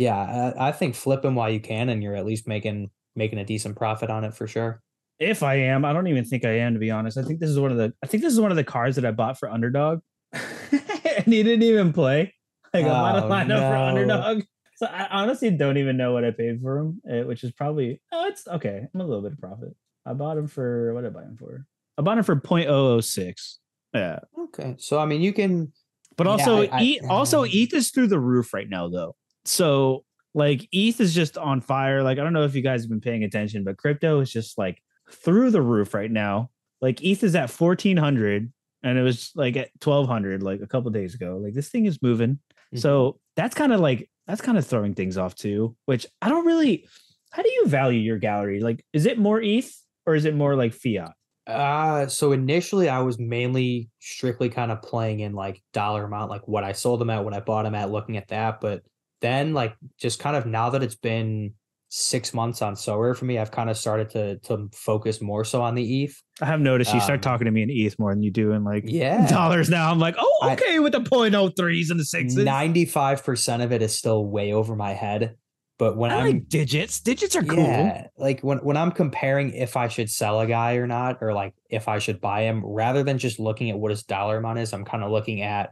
yeah, I, I think flip him while you can, and you're at least making making a decent profit on it for sure. if I am, I don't even think I am to be honest. I think this is one of the I think this is one of the cards that I bought for underdog. and he didn't even play. Like I'm out of Oh, lineup for underdog. So I honestly don't even know what I paid for him, eh, which is probably oh it's okay. I'm a little bit of profit. I bought him for what did I buy him for? I bought him for 0.006. Yeah. Okay, so I mean you can But Yeah, also I- I- also ETH is through the roof right now though. So like ETH is just on fire. Like I don't know if you guys have been paying attention, but crypto is just like through the roof right now. Like ETH is at 1400 and it was like at 1200 like a couple days ago. Like this thing is moving. Mhm. So that's kind of like that's kind of throwing things off too, which I don't really how do you value your gallery? Like is it more ETH or is it more like fiat? Uh so initially I was mainly strictly kind of playing in like dollar amount, like what I sold them at, what I bought them at, looking at that. But then like just kind of now that it's been six months on Sorare for me, I've kind of started to to focus more so on the ETH. I have noticed you start Um, talking to me in ETH more than you do in like Yeah. dollars now. I'm like, oh, I- okay, with the 0.03s and the sixes. 95% of it is still way over my head. But when I I'm like digits. Digits are cool. Yeah, like when when I'm comparing if I should sell a guy or not, or like if I should buy him, rather than just looking at what his dollar amount is, I'm kind of looking at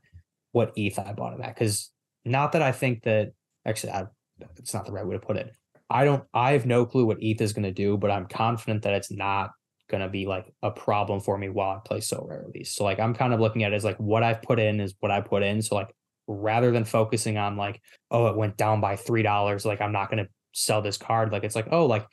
what ETH I bought him at. Because not that I think that actually, I, it's not the right way to put it. I don't. I have no clue what ETH is going to do, but I'm confident that it's not going to be like a problem for me while I play so rarely. So like I'm kind of looking at it as like what I've put in is what I put in. So like rather than focusing on like oh it went down by three dollars, like I'm not going to sell this card. Like it's like oh like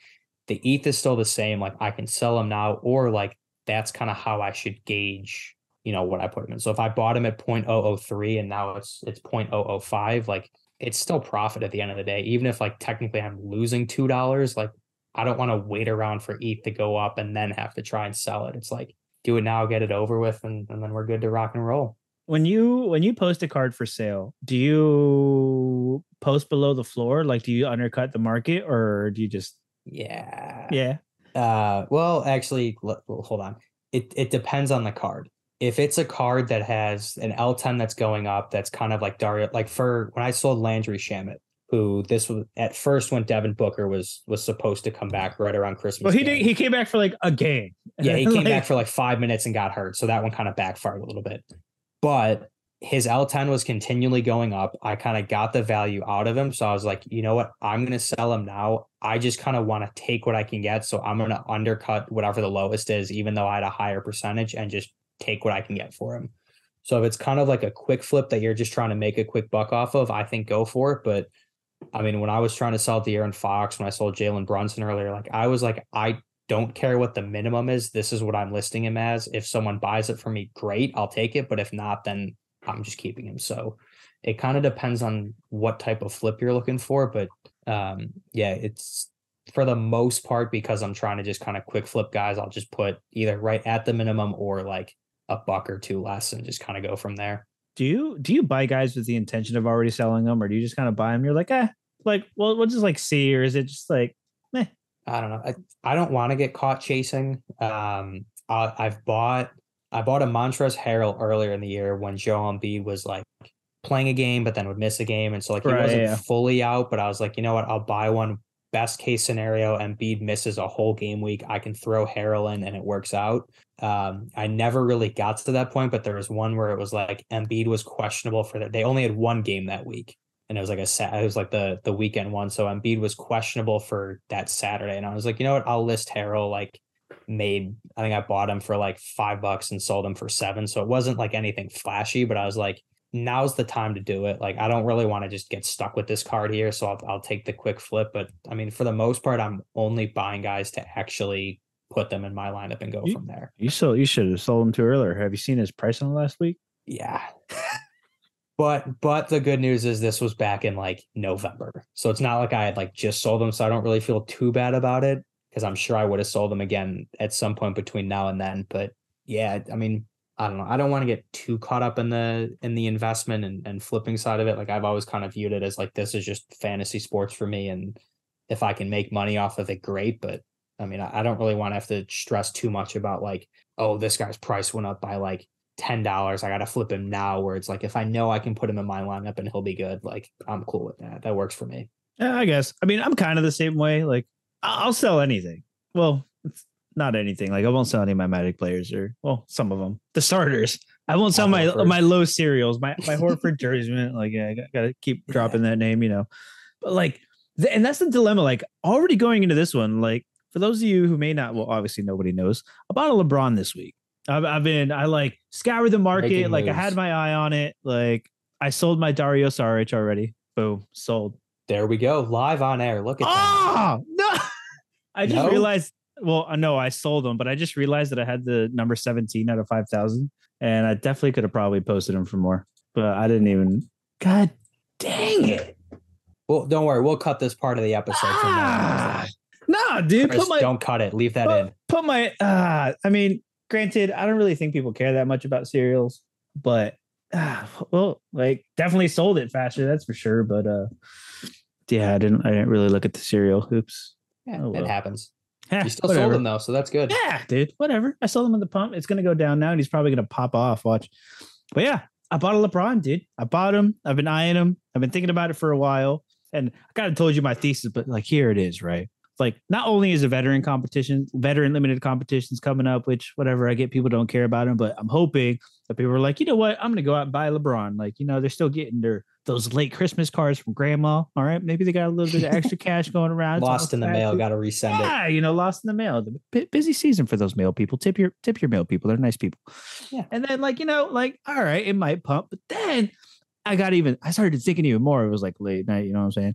the ETH is still the same. Like I can sell them now, or like that's kind of how I should gauge you know what I put them in. So if I bought them at 0.003 and now it's it's 0.005, like it's still profit at the end of the day. Even if like technically I'm losing two dollars, like I don't want to wait around for ETH to go up and then have to try and sell it. It's like do it now, get it over with, and, and then we're good to rock and roll. When you when you post a card for sale, do you post below the floor? Like, do you undercut the market, or do you just Yeah. yeah? Uh, well, actually, hold on. It it depends on the card. If it's a card that has an L10 that's going up, that's kind of like Dario. Like for when I sold Landry Shamet, who this was at first when Devin Booker was was supposed to come back right around Christmas. Well, he Day. did. He came back for like a game. Yeah, he came Like, back for like five minutes and got hurt. So that one kind of backfired a little bit. But his L10 was continually going up. I kind of got the value out of him. So I was like, you know what? I'm going to sell him now. I just kind of want to take what I can get. So I'm going to undercut whatever the lowest is, even though I had a higher percentage and just take what I can get for him. So if it's kind of like a quick flip that you're just trying to make a quick buck off of, I think go for it. But I mean, when I was trying to sell De'Aaron Fox, when I sold Jalen Brunson earlier, like I was like, I don't care what the minimum is. This is what I'm listing him as. If someone buys it for me, great, I'll take it. But if not, then I'm just keeping him. So it kind of depends on what type of flip you're looking for. But um, yeah, it's for the most part because I'm trying to just kind of quick flip guys. I'll just put either right at the minimum or like a buck or two less and just kind of go from there. Do you do you buy guys with the intention of already selling them, or do you just kind of buy them? You're like, eh, like, well, we'll just like see, or is it just like, eh? I don't know. I, I don't want to get caught chasing. Um, I, I've bought I bought a Montrezl Harrell earlier in the year when Joel Embiid was like playing a game, but then would miss a game, and so like he Right, wasn't yeah. fully out. But I was like, you know what? I'll buy one. Best case scenario, Embiid misses a whole game week. I can throw Harrell in, and it works out. Um, I never really got to that point, but there was one where it was like Embiid was questionable for that. They only had one game that week, and it was like a sat. It was like the the weekend one. So Embiid was questionable for that Saturday, and I was like, you know what? I'll list Harrell. Like, made I think I bought him for like five bucks and sold him for seven. So it wasn't like anything flashy, but I was like, now's the time to do it. Like, I don't really want to just get stuck with this card here, so I'll I'll take the quick flip. But I mean, for the most part, I'm only buying guys to actually put them in my lineup and go You- from there. You sold. You should have sold him to earlier. Have you seen his price on the last week? Yeah. But but the good news is this was back in like November. So it's not like I had like just sold them. So I don't really feel too bad about it because I'm sure I would have sold them again at some point between now and then. But yeah, I mean, I don't know. I don't want to get too caught up in the in the investment and, and flipping side of it. Like I've always kind of viewed it as like this is just fantasy sports for me. And if I can make money off of it, great. But I mean, I, I don't really want to have to stress too much about like, oh, this guy's price went up by like ten dollars. I gotta flip him now. Where it's like if I know I can put him in my lineup and he'll be good, like I'm cool with that. That works for me. Yeah, I guess. I mean, I'm kind of the same way. Like, I'll sell anything. Well, it's not anything. Like, I won't sell any of my Magic players, or well, some of them, the starters. I won't sell my my low serials, my my Horford jersey. Like, yeah, I got, gotta keep dropping that name, you know. But like, th- and that's the dilemma. Like, already going into this one, like for those of you who may not, well, obviously nobody knows. I bought a LeBron this week. I've, I've been, I like scoured the market. Making like, I had my eye on it. Like, I sold my Dario Saric already. Boom, sold. There we go, live on air. Look at that. Oh no! I just No? realized. Well, I know I sold them, but I just realized that I had the number seventeen out of five thousand, and I definitely could have probably posted them for more, but I didn't even. God dang it! Well, don't worry, we'll cut this part of the episode Ah. Nah, dude, Chris, put my don't cut it. Leave that put, in. put my. Uh, I mean, granted, I don't really think people care that much about serials, but ah, well, like definitely sold it faster. That's for sure. But uh, yeah, I didn't. I didn't really look at the serial. Oops. Yeah, Oh, well. it happens. Eh, You still whatever. sold them though, so that's good. Yeah, dude. Whatever. I sold them on the pump. It's gonna go down now, and he's probably gonna pop off. Watch. But yeah, I bought a LeBron, dude. I bought him. I've been eyeing him. I've been thinking about it for a while. And I kind of told you my thesis, but like here it is, right? Like not only is a veteran competition, veteran limited competitions coming up, which whatever I get, people don't care about him, but I'm hoping that people are like, you know what, I'm gonna go out and buy LeBron. Like, you know, they're still getting their those late Christmas cards from grandma. All right, maybe they got a little bit of extra cash going around. Lost in the mail, got to resend it. Yeah, you know, lost in the mail. The bu- busy season for those mail people. Tip your tip your mail people. They're nice people. Yeah. And then like, you know, like, all right, it might pump, but then I got even I started thinking even more. It was like late night, you know what I'm saying?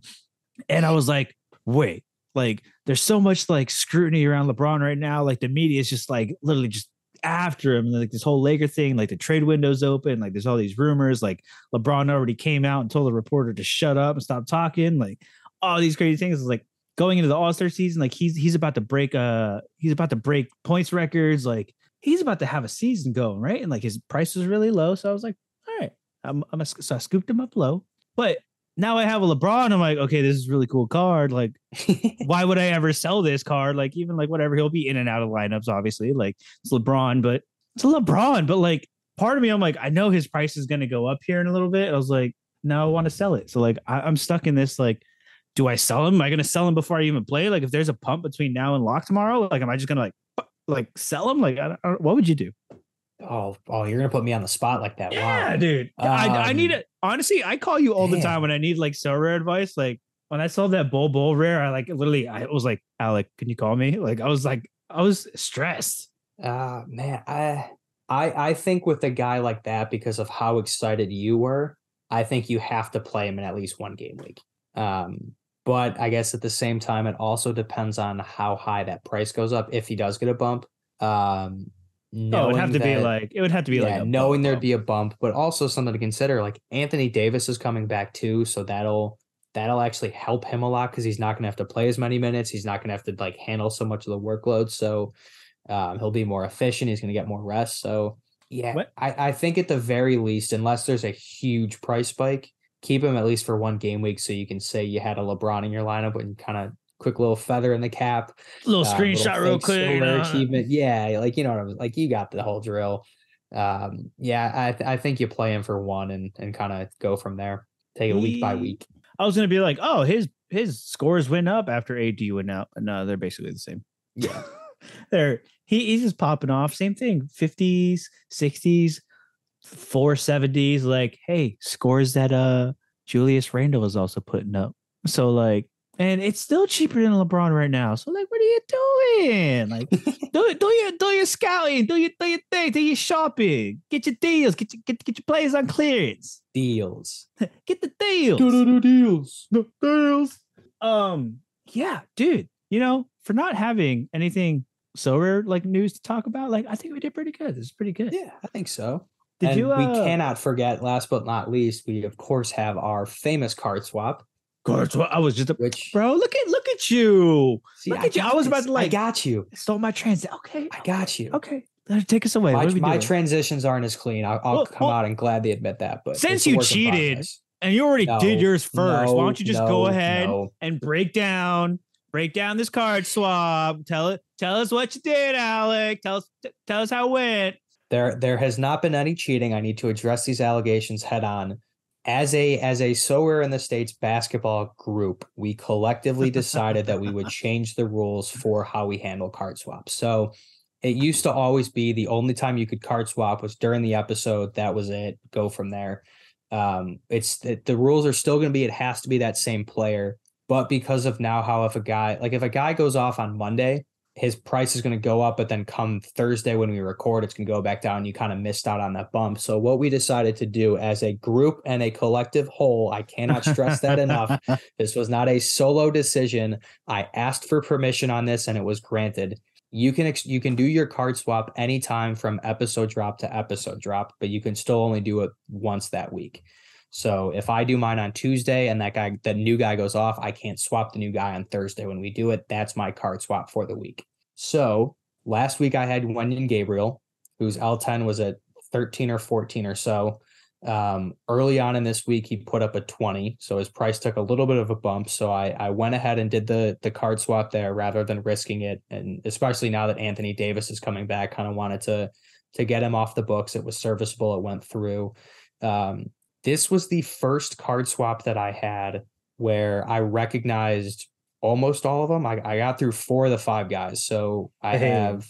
And I was like, wait, like there's so much like scrutiny around LeBron right now. Like the media is just like literally just after him. Like this whole Laker thing, like the trade window's open, like there's all these rumors. Like LeBron already came out and told the reporter to shut up and stop talking. Like all these crazy things. It's like going into the All-Star season, like he's he's about to break uh he's about to break points records. Like he's about to have a season going, right? And like his price was really low. So I was like, all right, I'm, I'm a, so I scooped him up low. But now I have a LeBron. I'm like, okay, this is a really cool card. Like, why would I ever sell this card? Like, even like whatever, he'll be in and out of lineups, obviously. Like it's LeBron, but it's a LeBron. But like part of me, I'm like, I know his price is gonna go up here in a little bit. I was like, now I want to sell it. So like I, I'm stuck in this like, do I sell him? Am I gonna sell him before I even play? Like if there's a pump between now and lock tomorrow, like am I just gonna like like sell him? Like I don't, I don't- what would you do? Oh, oh, you're gonna put me on the spot like that. Yeah, Wow. dude. I, I need Um, it. Honestly, I call you all the time when I need like Sorare advice. Like when I saw that Bol Bol rare, I like literally I was like, Alec, can you call me? Like I was like, I was stressed. Uh man, I I I think with a guy like that, because of how excited you were, I think you have to play him in at least one game week. Um, but I guess at the same time, it also depends on how high that price goes up if he does get a bump. Um, No, it would have to be like it would have to be yeah, like knowing bump, there'd be a bump, but also something to consider. Like Anthony Davis is coming back too, so that'll that'll actually help him a lot because he's not going to have to play as many minutes. He's not going to have to like handle so much of the workload. So um, he'll be more efficient. He's going to get more rest. So yeah, What- I, I think at the very least, unless there's a huge price spike, keep him at least for one game week so you can say you had a LeBron in your lineup and kind of quick little feather in the cap. little uh, screenshot real fake quick. you know. achievement. Yeah, like you know what I'm like. You got the whole drill. Um, yeah, I th- I think you play him for one and and kind of go from there. Take it week by week. I was gonna be like, oh, his his scores went up after AD went out, no, they're basically the same. Yeah, they're he, he's just popping off. Same thing, fifties, sixties, four seventies. Like, hey, scores that uh Julius Randle is also putting up. So like, and it's still cheaper than LeBron right now. So like, what are you doing? Like, do do your do your scouting, do your do your thing, do your shopping, get your deals, get your get, get your players on clearance, deals. get the deals. Do do do deals. the deals. Um, yeah, dude. You know, for not having anything Sorare like news to talk about, like I think we did pretty good. This is pretty good. Yeah, I think so. Did and you? we Uh, cannot forget, last but not least, we of course have our famous card swap, Course, well, I was just a which bro. Look at look at you. See, look at you. I was about to, like- I got you. Stole my transit. Okay. I got you. Okay. Take us away. My, what are we my transitions aren't as clean. I'll, I'll Well, come well, out and gladly admit that. But since you cheated, and you already did yours first. Why don't you just no, go ahead no. and break down break down this card swap? Tell it. Tell us what you did, Alec. Tell us. t- tell us how it went. There, there has not been any cheating. I need to address these allegations head on. As a as a Sorare in the states basketball group, we collectively decided that we would change the rules for how we handle card swaps. So it used to always be the only time you could card swap was during the episode. That was it. Go from there. Um, it's the, the rules are still going to be. It has to be that same player, but because of now how if a guy like if a guy goes off on Monday, his price is going to go up, but then come Thursday when we record, it's going to go back down. You kind of missed out on that bump. So what we decided to do as a group and a collective whole, I cannot stress that enough. This was not a solo decision. I asked for permission on this and it was granted. You can ex- you can do your card swap anytime from episode drop to episode drop, but you can still only do it once that week. So if I do mine on Tuesday and that guy, the new guy goes off, I can't swap the new guy on Thursday when we do it. That's my card swap for the week. So last week I had Wenyen Gabriel, whose L10 was at 13 or 14 or so. Um, early on in this week, he put up a 20. So his price took a little bit of a bump. So I, I went ahead and did the the card swap there rather than risking it. And especially now that Anthony Davis is coming back, kind of wanted to to get him off the books. It was serviceable. It went through. Um, this was the first card swap that I had where I recognized almost all of them. I, I got through four of the five guys. So I Hey. have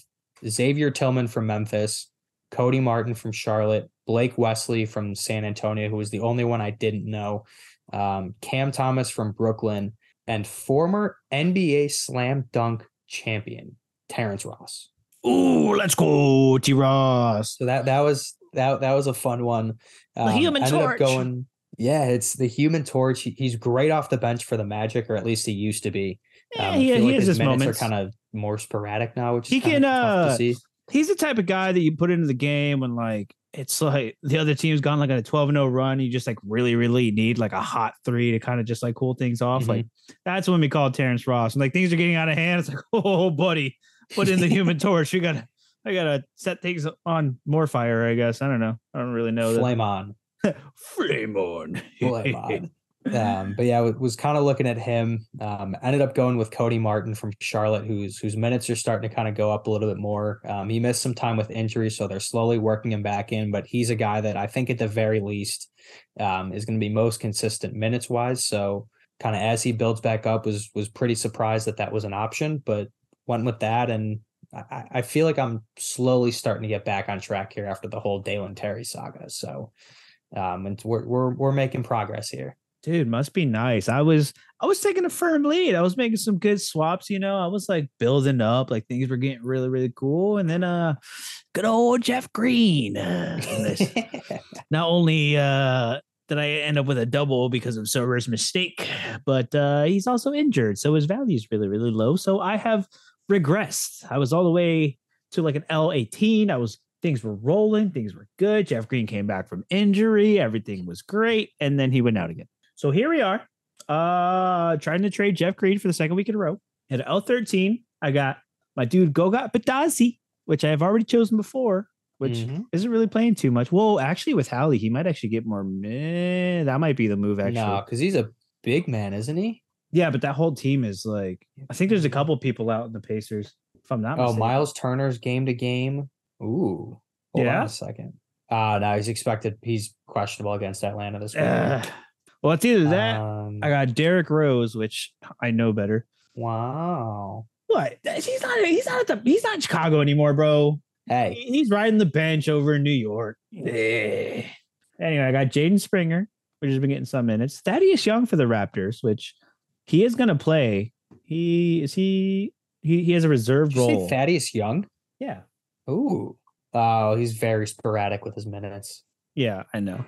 Xavier Tillman from Memphis, Cody Martin from Charlotte, Blake Wesley from San Antonio, who was the only one I didn't know, um, Cam Thomas from Brooklyn, and former NBA slam dunk champion Terrence Ross. Ooh, let's go, T Ross. So that that was that that was a fun one. Um, Human ended Torch. Up going, yeah, it's the Human Torch. He- he's great off the bench for the Magic, or at least he used to be. Yeah, Um, I he, he like has his minutes moments. are kind of more sporadic now, which He is kinda can, tough to uh, see. He's the type of guy that you put into the game when like it's like the other team's gone like on a 12 0 run. You just like really, really need like a hot three to kind of just like cool things off. Mhm. Like that's when we call Terrence Ross. And like things are getting out of hand. It's like, oh, buddy, put in the human torch. You gotta, I gotta set things on more fire, I guess. I don't know. I don't really know. Flame on. that. Flame on. Flame on. Um, but yeah, I was kind of looking at him. Um, ended up going with Cody Martin from Charlotte, whose whose minutes are starting to kind of go up a little bit more. Um, he missed some time with injury, so they're slowly working him back in. But he's a guy that I think at the very least um, is going to be most consistent minutes wise. So kind of as he builds back up, was was pretty surprised that that was an option, but went with that. And I, I feel like I'm slowly starting to get back on track here after the whole Dalen Terry saga. So um, and we're we're we're making progress here. Dude, must be nice. I was I was taking a firm lead. I was making some good swaps, you know. I was like building up, like things were getting really, really cool. And then uh good old Jeff Green. uh, not only uh did I end up with a double because of Sorare's mistake, but uh he's also injured. So his value is really, really low. So I have regressed. I was all the way to like an L18. I was things were rolling, things were good. Jeff Green came back from injury, everything was great, and then he went out again. So here we are, uh, trying to trade Jeff Green for the second week in a row. At L13, I got my dude Goga Bitadze, which I have already chosen before, which Mhm. isn't really playing too much. Well, actually, with Hallie, he might actually get more. Meh, that might be the move. Actually, No, because he's a big man, isn't he? Yeah, but that whole team is like I think there's a couple people out in the Pacers. If I'm not Oh, mistaken. Miles Turner's game to game. Ooh. Hold Yeah? on a second. Uh no, he's expected he's questionable against Atlanta this week. Ugh. well, it's either that. Um, I got Derrick Rose, which I know better. wow. What? He's not. He's not at the. He's not in Chicago anymore, bro. Hey, He's riding the bench over in New York. Anyway, I got Jaden Springer, which has been getting some minutes. Thaddeus Young for the Raptors, which he is going to play. He is he. He, he has a reserve role. Thaddeus Young? yeah, Ooh. Oh, he's very sporadic with his minutes. yeah, I know.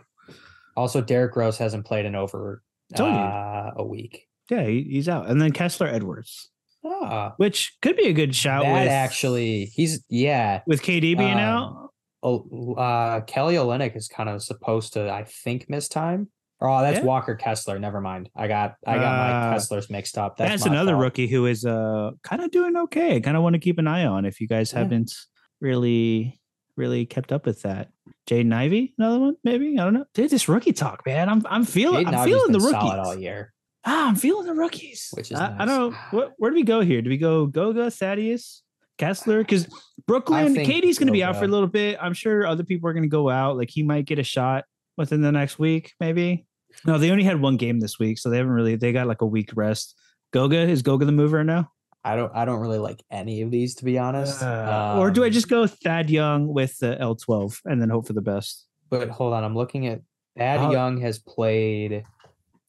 Also, Derrick Rose hasn't played in over uh, a week. Yeah, he, he's out, and then Kessler Edwards, Ah, which could be a good shout. that with actually, he's yeah. with KD being um, out. Uh, Kelly Olynyk is kind of supposed to, I think, miss time. Oh, that's Yeah. Walker Kessler. Never mind. I got I got my Uh, Kesslers mixed up. That's, That's, another fault. rookie who is uh kind of doing okay. Kind of want to keep an eye on if you guys Yeah. haven't really really kept up with that. Jaden Ivey, another one, maybe. I don't know. Dude, this rookie talk, man. I'm I'm feeling Jaden I'm feeling the rookies. all year. Ah, I'm feeling the rookies. Which is I, I don't know. What, where do we go here? Do we go Goga, Thaddeus, Kessler? Because Brooklyn, KD's going to be out for a little bit. I'm sure other people are going to go out. Like he might get a shot within the next week, maybe. No, they only had one game this week, so they haven't really. They got like a week rest. Goga is Goga the mover now, I don't I don't really like any of these to be honest. Uh, or do I Um, just go Thad Young with the L12 and then hope for the best? But hold on, I'm looking at Thad Uh, Young has played.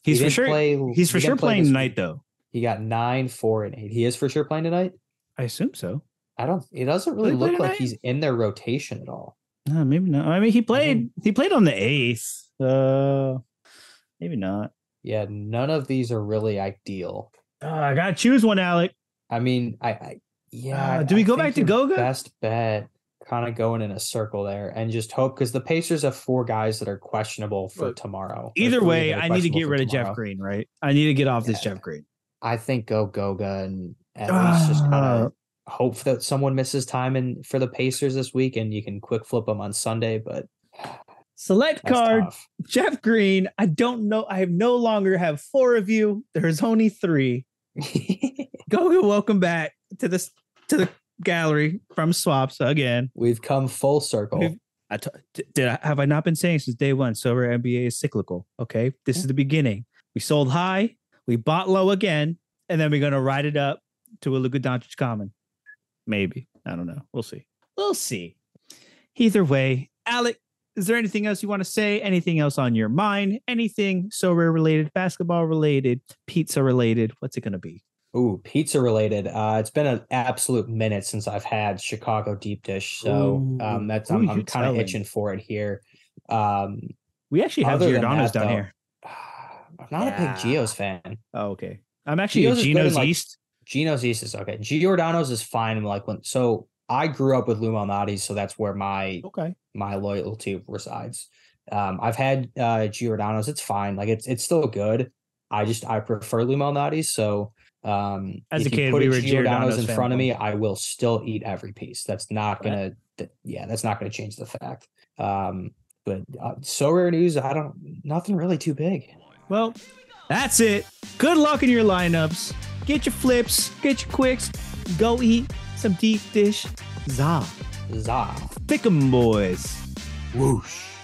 he He's for sure. play- he's for he sure didn't play playing tonight, week. though. He got nine, four, and eight. He is for sure playing tonight. I assume so. I don't. It doesn't really look like tonight? he's in their rotation at all. No, maybe not. I mean, he played. He played on the eighth. Uh, maybe not. Yeah, none of these are really ideal. Uh, I gotta choose one, Alec. I mean, I, I yeah. Uh, do we I go back to Goga? Best bet, kind of going in a circle there, and just hope because the Pacers have four guys that are questionable for Look, tomorrow. Either way, I need to get rid of Jeff. Green. Right? I need to get off this Jeff Green. I think go Goga and at least just kind Ah. of hope that someone misses time in for the Pacers this week, and you can quick flip them on Sunday. But Select card, tough. Jeff Green. I don't know. I have no longer have four of you. There's only three. Goga, welcome back to this to the gallery from swaps again. We've come full circle. We've- I t- did I, have I not been saying since day one? Sorare NBA is cyclical. Okay, this is the beginning. We sold high, we bought low again, and then we're gonna ride it up to a Luka Doncic common. Maybe I don't know. We'll see. We'll see. Either way, Alec, is there anything else you want to say? Anything else on your mind? Anything Sorare related, basketball related, pizza related? What's it gonna be? Ooh, pizza related. Uh, it's been an absolute minute since I've had Chicago deep dish, so um, that's who I'm, I'm kind of itching for it here. Um, We actually have Giordano's that, down though, here. I'm not a big Yeah. Geo's fan. Oh, okay. I'm actually a Gio's is Gino's like, East. Gino's East is okay. Giordano's is fine. Like when so I grew up with Lou Malnati, so that's where my Okay. my loyalty resides. Um, I've had uh Giordano's. It's fine. Like it's it's still good. I just I prefer Lou Malnati's. So um, As a if you kid, put we a were Giordano's Giordano's in front of me. I will still eat every piece. That's not gonna. th- yeah, that's not gonna change the fact. Um, but uh, Sorare news. I don't. Nothing really too big. Well, that's it. Good luck in your lineups. Get your flips, get your quicks. Go eat some deep dish. Za. Za. Pick 'em, boys. Whoosh.